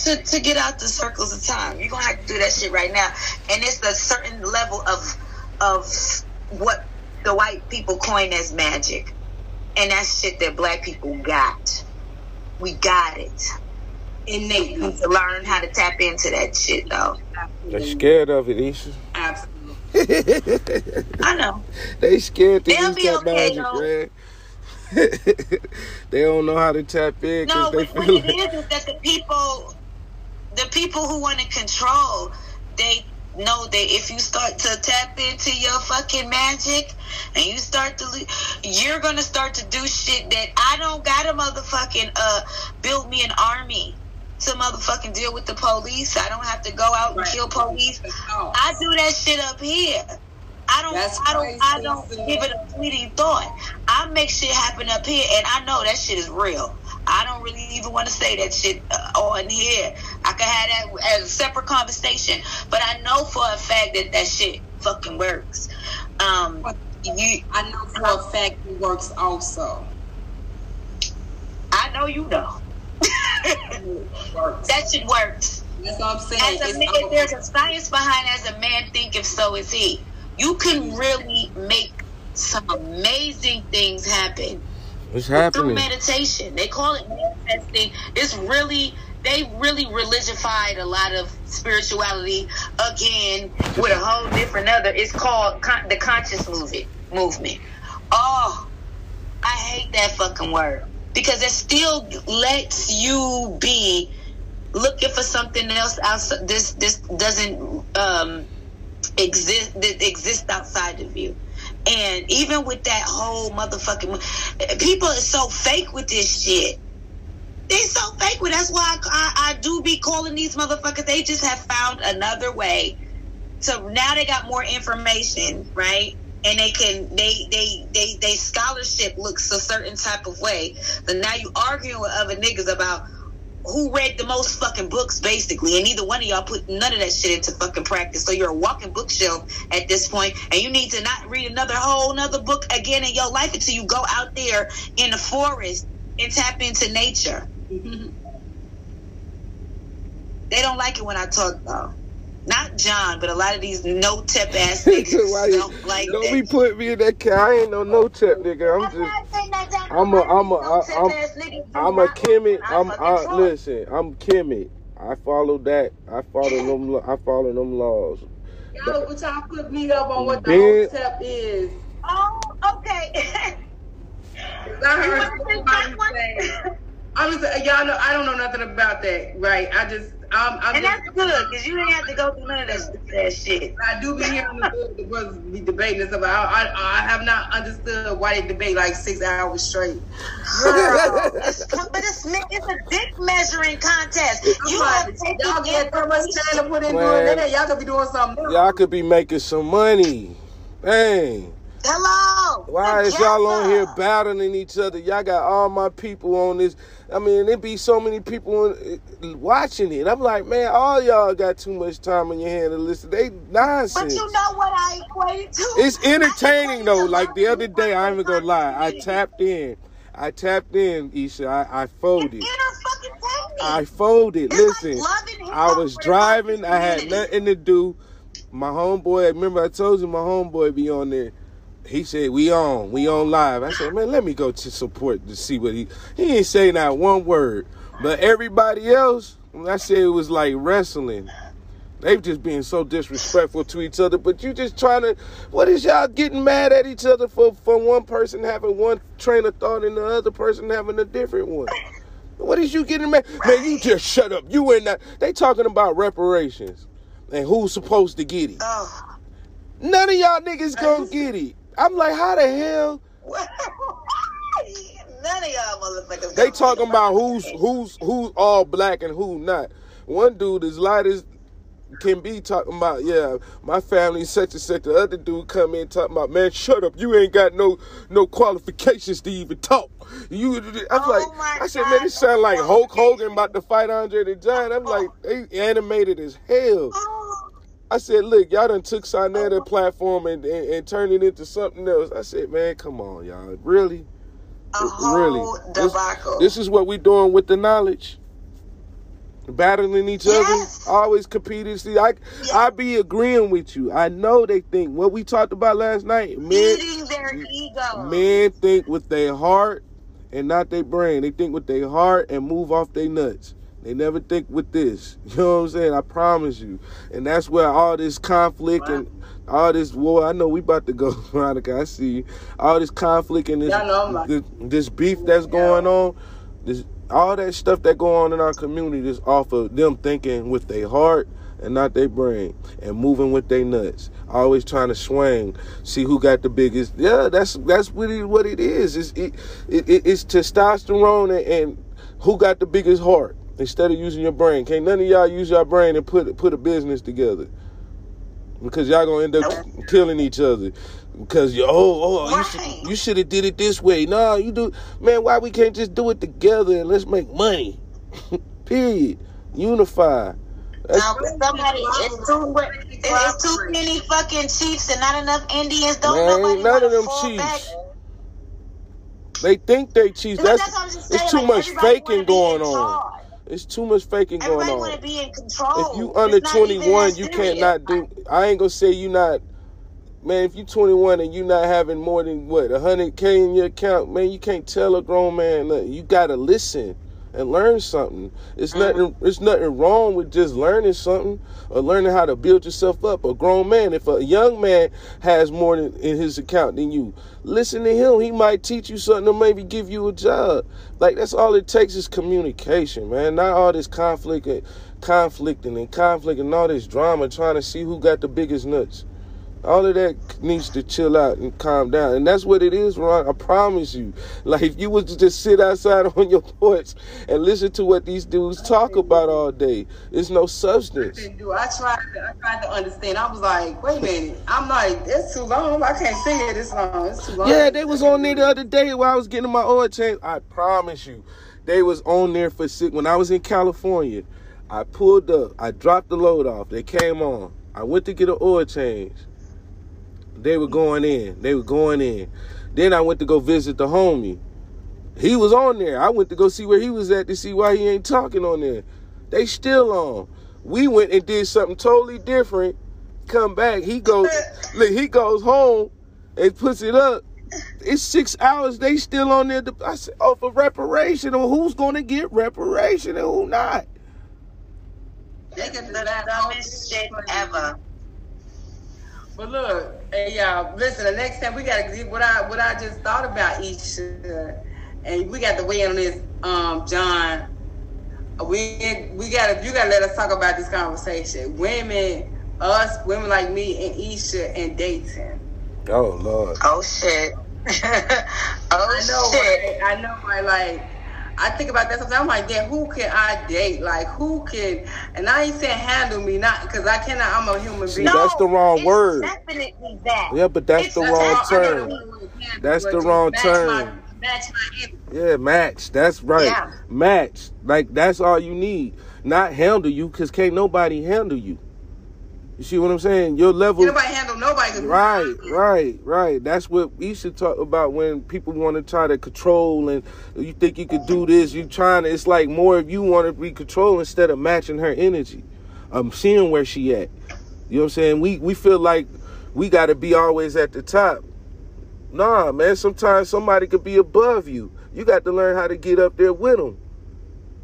to, to get out the circles of time. You're gonna have to do that shit right now. And it's a certain level of of what the white people coin as magic. And that's shit that black people got. We got it. Innately. need to learn how to tap into that shit though. They're scared of it, Isha. Absolutely. I know. They scared to They'll use that okay, magic, man. they don't know how to tap in. No, they what it is is that the people the people who want to control, they know that if you start to tap into your fucking magic and you start to you're gonna start to do shit that I don't got a motherfucking uh build me an army to motherfucking deal with the police. I don't have to go out and kill police. I do that shit up here. I don't That's I don't I don't give it a fleeting thought. I make shit happen up here and I know that shit is real. I don't really even want to say that shit uh, on here. I could have that as a separate conversation, but I know for a fact that that shit fucking works. Um, you, I know for a fact it works also. I know you know. that shit works. That's what I'm saying. As a man, there's a science behind as a man thinketh, so is he. You can really make some amazing things happen What's happening? Through meditation. They call it manifesting. It's really they really religified a lot of spirituality again with a whole different other. It's called con- the conscious movement. Movement. Oh, I hate that fucking word because it still lets you be looking for something else outside. This this doesn't um, exist. That exists outside of you. And even with that whole motherfucking people are so fake with this shit. They so fake with. That's why I, I, I do be calling these motherfuckers. They just have found another way. So now they got more information, right? And they can they they they they scholarship looks a certain type of way. So now you arguing with other niggas about who read the most fucking books basically. And neither one of y'all put none of that shit into fucking practice. So you're a walking bookshelf at this point and you need to not read another whole another book again in your life until you go out there in the forest and tap into nature. They don't like it when i talk though not John, but a lot of these no tip ass niggas don't like Don't that. be putting me in that cat. I ain't no no tip nigga. I'm just I'm a I'm a I- I'm I'm a Kimmy. I'm I, listen. I'm Kimmy. I follow that. I follow them. I follow them laws. Y'all, what y'all put me up on what the Ben- whole step is. Oh, okay. I heard somebody say. I'm just, y'all know I don't know nothing about that, right? I just I'm, I'm and just, that's good because you didn't have to go through none of that, that shit. I do be hearing the, the brothers be debating and stuff. I, I I have not understood why they debate like six hours straight. Girl, it's, but it's, it's a dick measuring contest. You have to take y'all the get so much time to put into Man. it. Y'all could be doing something. else. Y'all could be making some money. Dang. Hello. Why is y'all on here battling each other? Y'all got all my people on this. I mean, there be so many people on, eh, watching it. I'm like, man, all y'all got too much time on your hand to listen. They nonsense. But you know what I equate to? It's entertaining though. Like the other day, I ain't even gonna lie. I tapped in. I tapped in, Isha. I, I folded. I folded. It's Listen, hip I was driving. I had nothing to do. My homeboy, remember I told you my homeboy be on there. He said we on, we on live. I said, man, let me go to support to see what he. He ain't say not one word, but everybody else, I said it was like wrestling. They've just been so disrespectful to each other. But you just trying to. What is y'all getting mad at each other for? For one person having one train of thought and the other person having a different one. What is you getting mad? Man, you just shut up. You ain't not. They talking about reparations and who's supposed to get it. None of y'all niggas gonna get it. I'm like, how the hell? None of y'all motherfuckers. They talking about who's who's who's all black and who not. One dude is light as can be talking about, yeah, my family such and such. The other dude come in talking about, man, shut up. You ain't got no no qualifications to even talk. You, I'm Oh like, I said, man, God, it sound like Hulk Hogan about to fight Andre the Giant. I'm like, they animated as hell. Oh, I said, look, y'all done took Sinetta platform and, and, and turned it into something else. I said, man, come on, y'all. Really? really? This, this is what we doing with the knowledge. Battling each Yes. other, always competing. See, I I be agreeing with you. I know they think what we talked about last night. Men, their ego. men think with their heart and not their brain. They think with their heart and move off their nuts. They never think with this. You know what I'm saying? I promise you. And that's where all this conflict and all this war. I know we about to go, Veronica. I see you. All this conflict and this Y'all know I'm like- this, this beef that's going on. This all that stuff that go on in our community is off of them thinking with their heart and not their brain and moving with their nuts. Always trying to swing, see who got the biggest. Yeah, that's that's what it, what it is. It's it, it, it- it's testosterone and, and who got the biggest heart instead of using your brain. Can't none of y'all use your brain and put put a business together because y'all gonna end up killing each other. Because you oh oh you Right. should, you should have did it this way. No, you do man. Why we can't just do it together and let's make money? Period. Unify. That's, Now, somebody, it's too, it's too many fucking chiefs and not enough Indians. Don't Man, nobody none of them chiefs. back. they think they chiefs. That's, that's what I'm just it's too like, much faking going in on. It's too much faking going Everybody on. want to be in control. if you under not 21, you can't not do. I ain't gonna say you not. Man, if you 21 and you not having more than what 100k in your account, man, you can't tell a grown man. Look, you gotta listen. And learn something. It's mm-hmm. nothing. It's nothing wrong with just learning something or learning how to build yourself up. A grown man, if a young man has more in his account than you, listen to him. He might teach you something or maybe give you a job. Like that's all it takes is communication, man. Not all this conflict and conflicting and conflict and all this drama trying to see who got the biggest nuts. All of that needs to chill out and calm down. And that's what it is, Ron. I promise you. Like, if you was to just sit outside on your porch and listen to what these dudes talk about all day, it's no substance. I, I tried, to, I tried to understand. I was like, wait a minute. I'm like, it's too long. I can't see it this long. It's too long. Yeah, they was on there the other day while I was getting my oil change. I promise you. They was on there for six. When I was in California, I pulled up. I dropped the load off. They came on. I went to get an oil change. They were going in. They were going in. Then I went to go visit the homie. He was on there. I went to go see where he was at to see why he ain't talking on there. They still on. We went and did something totally different. Come back. He goes, look, he goes home and puts it up. It's six hours. They still on there. I said, oh, for reparation. Or who's going to get reparation and who not? Do that dumbest shit ever. But look, hey y'all, listen. The next time we gotta what I what I just thought about each, and we got to weigh in on this, um, John. We we gotta you gotta let us talk about this conversation. Women, us women like me and Isha and Dayton. Oh Lord. Oh shit. oh I know, shit. Right? I know, right? Like I think about that sometimes. I'm like, damn, who can I date? Like, who can? And I ain't saying handle me, not because I cannot. I'm a human See, being. that's the wrong word. Definitely that. Yeah, but that's It's the wrong I term. That's the to wrong match term. My, match my. Yeah, match. That's right. Yeah. Match. Like that's all you need. Not handle you, cause can't nobody handle you. You see what I'm saying? Your level. Nobody handle nobody. Right, right, right. That's what we should talk about when people want to try to control and you think you could do this. You trying to. It's like more of you want to be control instead of matching her energy. I'm seeing where she at. You know what I'm saying? We we feel like we got to be always at the top. Nah, man. Sometimes somebody could be above you. You got to learn how to get up there with them.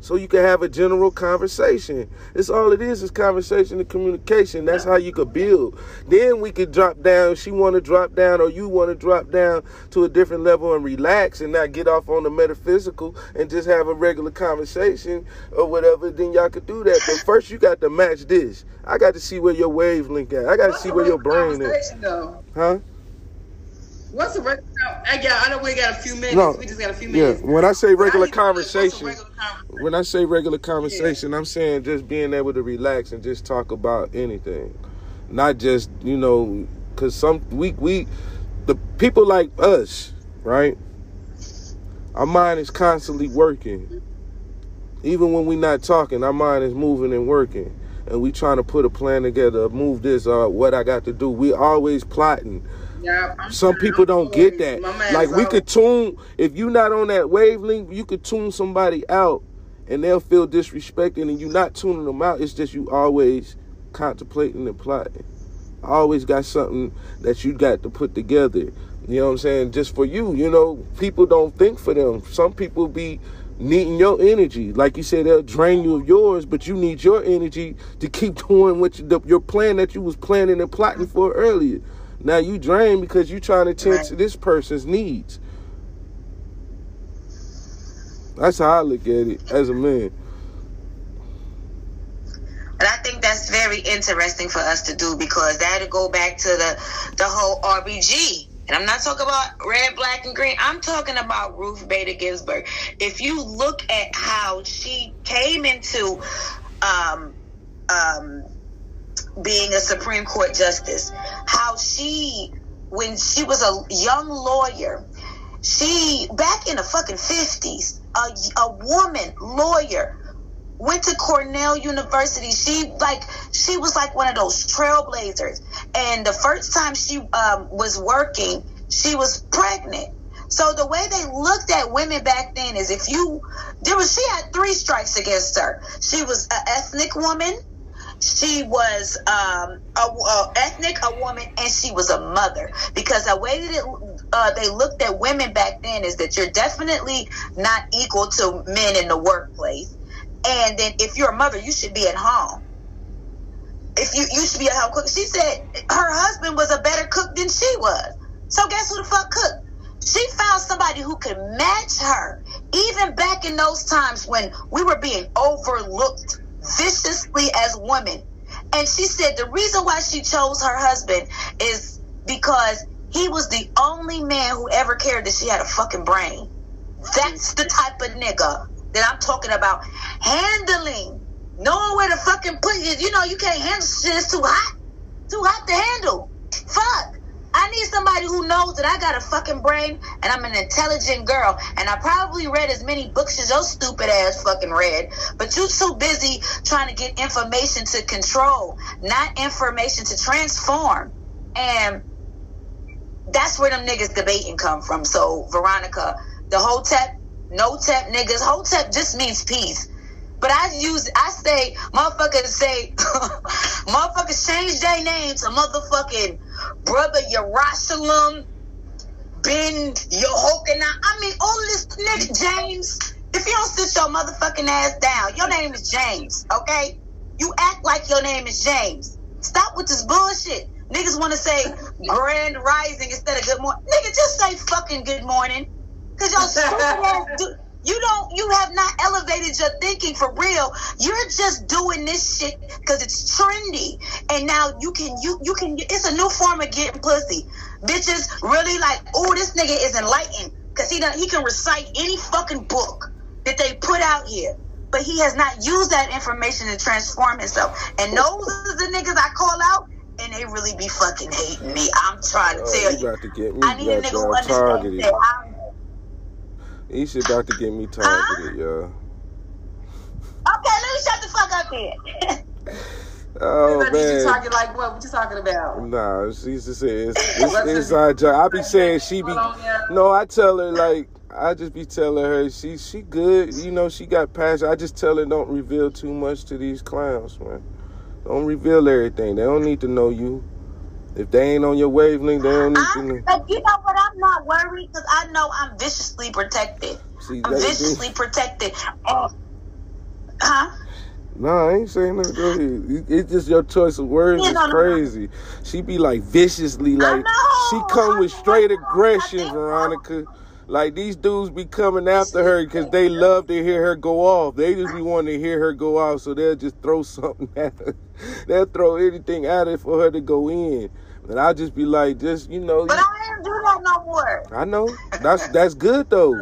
So you can have a general conversation. It's all it is is conversation and communication. That's how you could build. Then we could drop down. She want to drop down, or you want to drop down to a different level and relax and not get off on the metaphysical and just have a regular conversation or whatever. Then y'all could do that. But first, you got to match this. I got to see where your wavelength at. I got to see where your brain is. though? Huh? What's a regular? I got. I know we got a few minutes. No. We just got a few Yeah. minutes. When I say I regular need to know what's a conversation. regular conversation? When I say regular conversation, I'm saying just being able to relax and just talk about anything, not just you know, because some we we the people like us, right? Our mind is constantly working. Even when we're not talking, our mind is moving and working, and we trying to put a plan together, move this, or what I got to do. We always plotting. Some people don't get that. Like we out. could tune if you not on that wavelength, you could tune somebody out and they'll feel disrespected and you not tuning them out. It's just you always contemplating and plotting. Always got something that you got to put together. You know what I'm saying? Just for you. You know, people don't think for them. Some people be needing your energy. Like you said, they'll drain you of yours, but you need your energy to keep doing what you, the, your plan that you was planning and plotting for earlier. Now you drain because you're trying to tend to this person's needs. That's how I look at it as a man. And I think that's very interesting for us to do because that'll go back to the the whole RBG. And I'm not talking about red, black, and green. I'm talking about Ruth Bader Ginsburg. If you look at how she came into um, um, being a Supreme Court justice, how she, when she was a young lawyer, she back in the fucking fifties, a, a woman lawyer went to Cornell University. She like she was like one of those trailblazers. And the first time she um, was working, she was pregnant. So the way they looked at women back then is if you there was she had three strikes against her. She was an ethnic woman. She was um, a, a ethnic, a woman, and she was a mother. Because the way that it, uh, they looked at women back then is that you're definitely not equal to men in the workplace. And then if you're a mother, you should be at home. If you you should be at home cooking. She said her husband was a better cook than she was. So guess who the fuck cooked? She found somebody who could match her. Even back in those times when we were being overlooked viciously as women. And she said the reason why she chose her husband is because he was the only man who ever cared that she had a fucking brain. That's the type of nigga that I'm talking about. Handling. Knowing where to fucking put you. You know, you can't handle shit. It's too hot. Too hot to handle. Fuck. I need somebody who knows that I got a fucking brain and I'm an intelligent girl. And I probably read as many books as your stupid ass fucking read. But you're too busy trying to get information to control, not information to transform. And that's where them niggas debating come from. So, Veronica, the Hotep, no tep niggas, Hotep just means peace. But I use, I say, motherfuckers say, motherfuckers change their name to motherfucking brother Yerushalayim, Ben Yehokanah. I mean, all this nigga James. If you don't sit your motherfucking ass down, your name is James, okay? You act like your name is James. Stop with this bullshit. Niggas want to say grand rising instead of good morning. Nigga, just say fucking good morning. Cause y'all stupid ass you don't, you have not elevated your thinking for real. You're just doing this shit because it's trendy. And now you can, you, you can, it's a new form of getting pussy. Bitches really like, oh, this nigga is enlightened because he, he can recite any fucking book that they put out here. But he has not used that information to transform himself. And those are the niggas I call out and they really be fucking hating me. I'm trying to oh, tell you. To get I need a nigga who understands that I'm Isha about to get me targeted, huh? y'all. Okay, let me shut the fuck up then. Oh man! You talking like what? What you talking about? Nah, she just to say it's, it's inside job. I be saying she be. No, I tell her like I just be telling her she she good. You know she got passion. I just tell her don't reveal too much to these clowns, man. Don't reveal everything. They don't need to know you. If they ain't on your wavelength, they don't need to. But you know what? I'm not worried because I know I'm viciously protected. See, I'm viciously protected. Oh. huh? No, I ain't saying that. It's just your choice of words is crazy. She be like viciously, like she come with straight aggression, Veronica. Like these dudes be coming after her because they love to hear her go off. They just be wanting to hear her go off, so they'll just throw something at her. They'll throw anything at her for her to go in. And I'll just be like, just you know. But I ain't do that no more. I know. That's that's good though.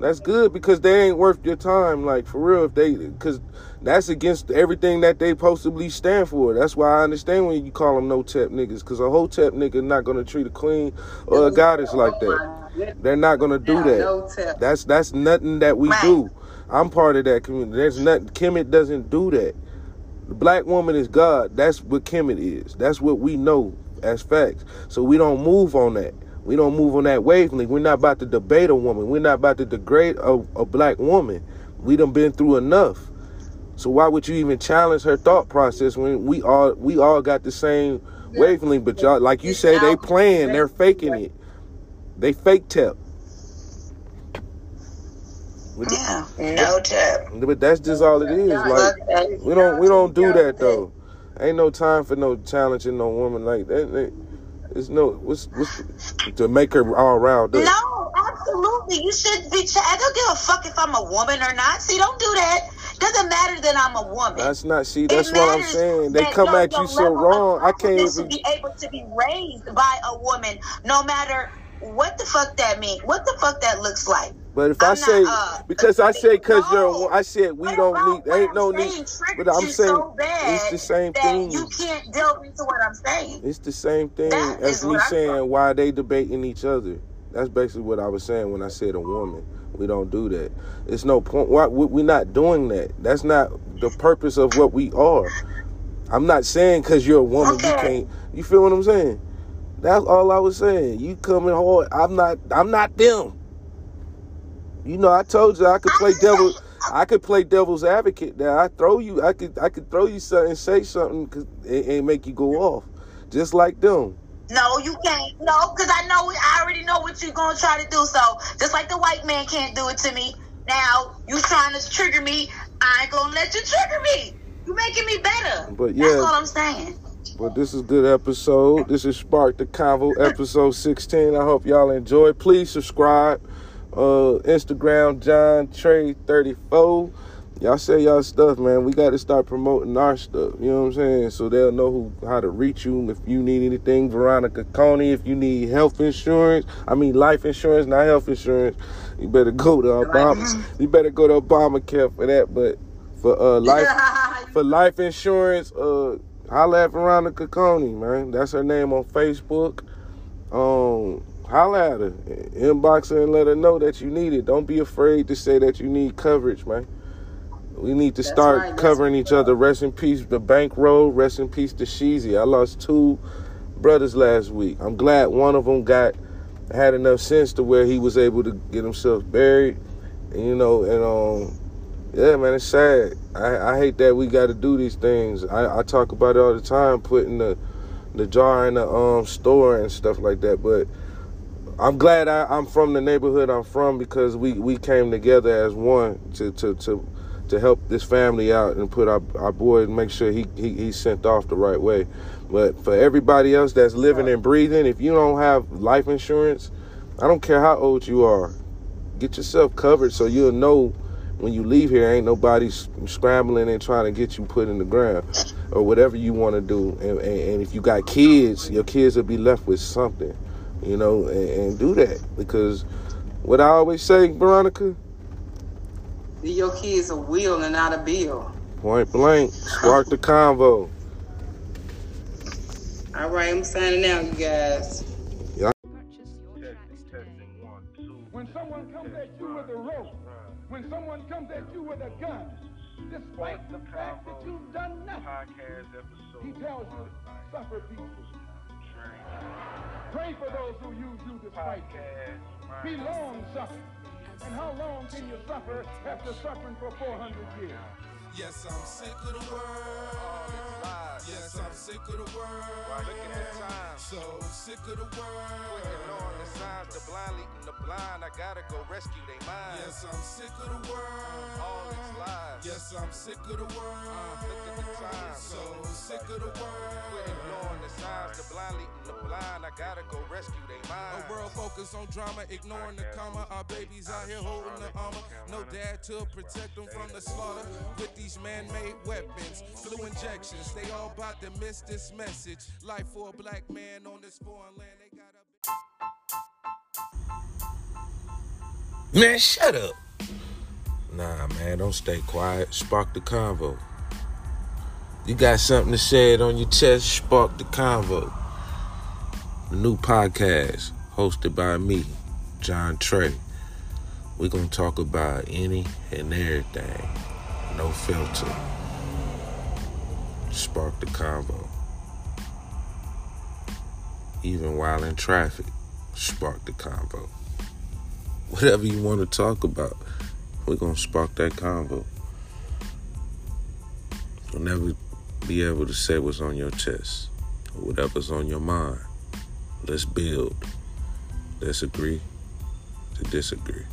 That's good because they ain't worth your time. Like for real, if they because that's against everything that they possibly stand for. That's why I understand when you call them no tep niggas because a Hotep nigga not gonna treat a queen or a goddess like that. They're not gonna do that. That's that's nothing that we do. I'm part of that community. There's nothing. Kemet doesn't do that. The black woman is God. That's what Kemet is. That's what we know as facts. So we don't move on that. We don't move on that wavelength. We're not about to debate a woman. We're not about to degrade a, a black woman. We done been through enough. So why would you even challenge her thought process when we all we all got the same wavelength? But y'all, like you say, they playing, they're faking it. They fake tip. Yeah, no tip. But that's just all it is. Like we don't we don't do that though. Ain't no time for no challenging no woman like that. It's no what's what's to make her all riled up. No, absolutely. You should be. Ch- I don't give a fuck if I'm a woman or not. See, don't do that. Doesn't matter that I'm a woman. That's not. See, that's what I'm saying. They come your, at you so wrong. I can't even You should be able to be raised by a woman, no matter what the fuck that means. What the fuck that looks like. But if I'm i say not, uh, because I say because no. you're, I said we don't need. Ain't no need. But I'm saying so it's the same thing. You can't delve into what I'm saying. It's the same thing that as me saying why they debating each other. That's basically what I was saying when I said a woman. We don't do that. It's no point. Why we're not doing that? That's not the purpose of what we are. I'm not saying because you're a woman okay. you can't. You feel what I'm saying? That's all I was saying. You coming hard. I'm not. I'm not them. You know, I told you I could play devil. I could play devil's advocate. Now I throw you. I could. I could throw you something, say something, and, and make you go off, just like them. No, you can't. No, because I know I already know what you're gonna try to do. So just like the white man can't do it to me, now you trying to trigger me. I ain't gonna let you trigger me. You making me better. But yeah, that's all I'm saying. But this is a good episode. This is Spark the Convo, episode 16. I hope y'all enjoy. Please subscribe. Uh, Instagram, JonTre 34 y'all say y'all stuff, man. We got to start promoting our stuff. You know what I'm saying? So they'll know who how to reach you if you need anything. Veronica Coney, if you need health insurance, I mean life insurance, not health insurance. You better go to Obama. You better go to Obamacare for that. But for uh life for life insurance, uh, holla at Veronica Coney, man. That's her name on Facebook. Um. Holla at her, inbox her, and let her know that you need it. Don't be afraid to say that you need coverage, man. We need to start right. covering each other. Rest in peace, the bankroll. Rest in peace, the Sheezy. I lost two brothers last week. I'm glad one of them got had enough sense to where he was able to get himself buried. And, you know, and um, yeah, man, it's sad. I, I hate that we got to do these things. I, I talk about it all the time, putting the the jar in the um store and stuff like that. But I'm glad I, I'm from the neighborhood I'm from because we, we came together as one to, to, to to help this family out and put our, our boy and make sure he, he he's sent off the right way. But for everybody else that's living and breathing, if you don't have life insurance, I don't care how old you are, get yourself covered so you'll know when you leave here, ain't nobody scrambling and trying to get you put in the ground or whatever you want to do. And, and, and, if you got kids, your kids will be left with something, you know, and, and do that because what I always say, Veronica, your kids a wheel and not a bill. Point blank. Spark the convo. All right, I'm signing out, you guys. When someone comes at you with a rope, when someone comes at you with a gun, despite the fact that you've done nothing, he tells you, suffer people. Pray for those who use you despite Be long suffering. And how long can you suffer after suffering for 400 years? Yes, I'm sick of the world. Yes, I'm sick of the world. Look at the time. So sick of the world. Ignoring the signs, the blind leading the blind. I gotta go rescue their minds. Yes, I'm sick of the world. All these lies. Yes, I'm sick of the world. Look at the time. So sick of the world. Quit ignoring the signs, the blind leading the blind. I gotta go rescue their minds. A world focused on drama, ignoring the comma. Our babies out here holding the armor. No dad to protect them from the slaughter. With these man-made weapons, flu injections, they all about to miss this message. Life for a black man on this foreign land. They got a Man, shut up. Nah, man, don't stay quiet. Spark the convo. You got something to say it on your chest, spark the convo. The new podcast hosted by me, JonTre. We're going to talk about any and everything. No filter spark the convo. Even while in traffic, spark the convo. Whatever you want to talk about, we're going to spark that convo. You'll never be able to say what's on your chest or whatever's on your mind. Let's build. Let's agree to disagree.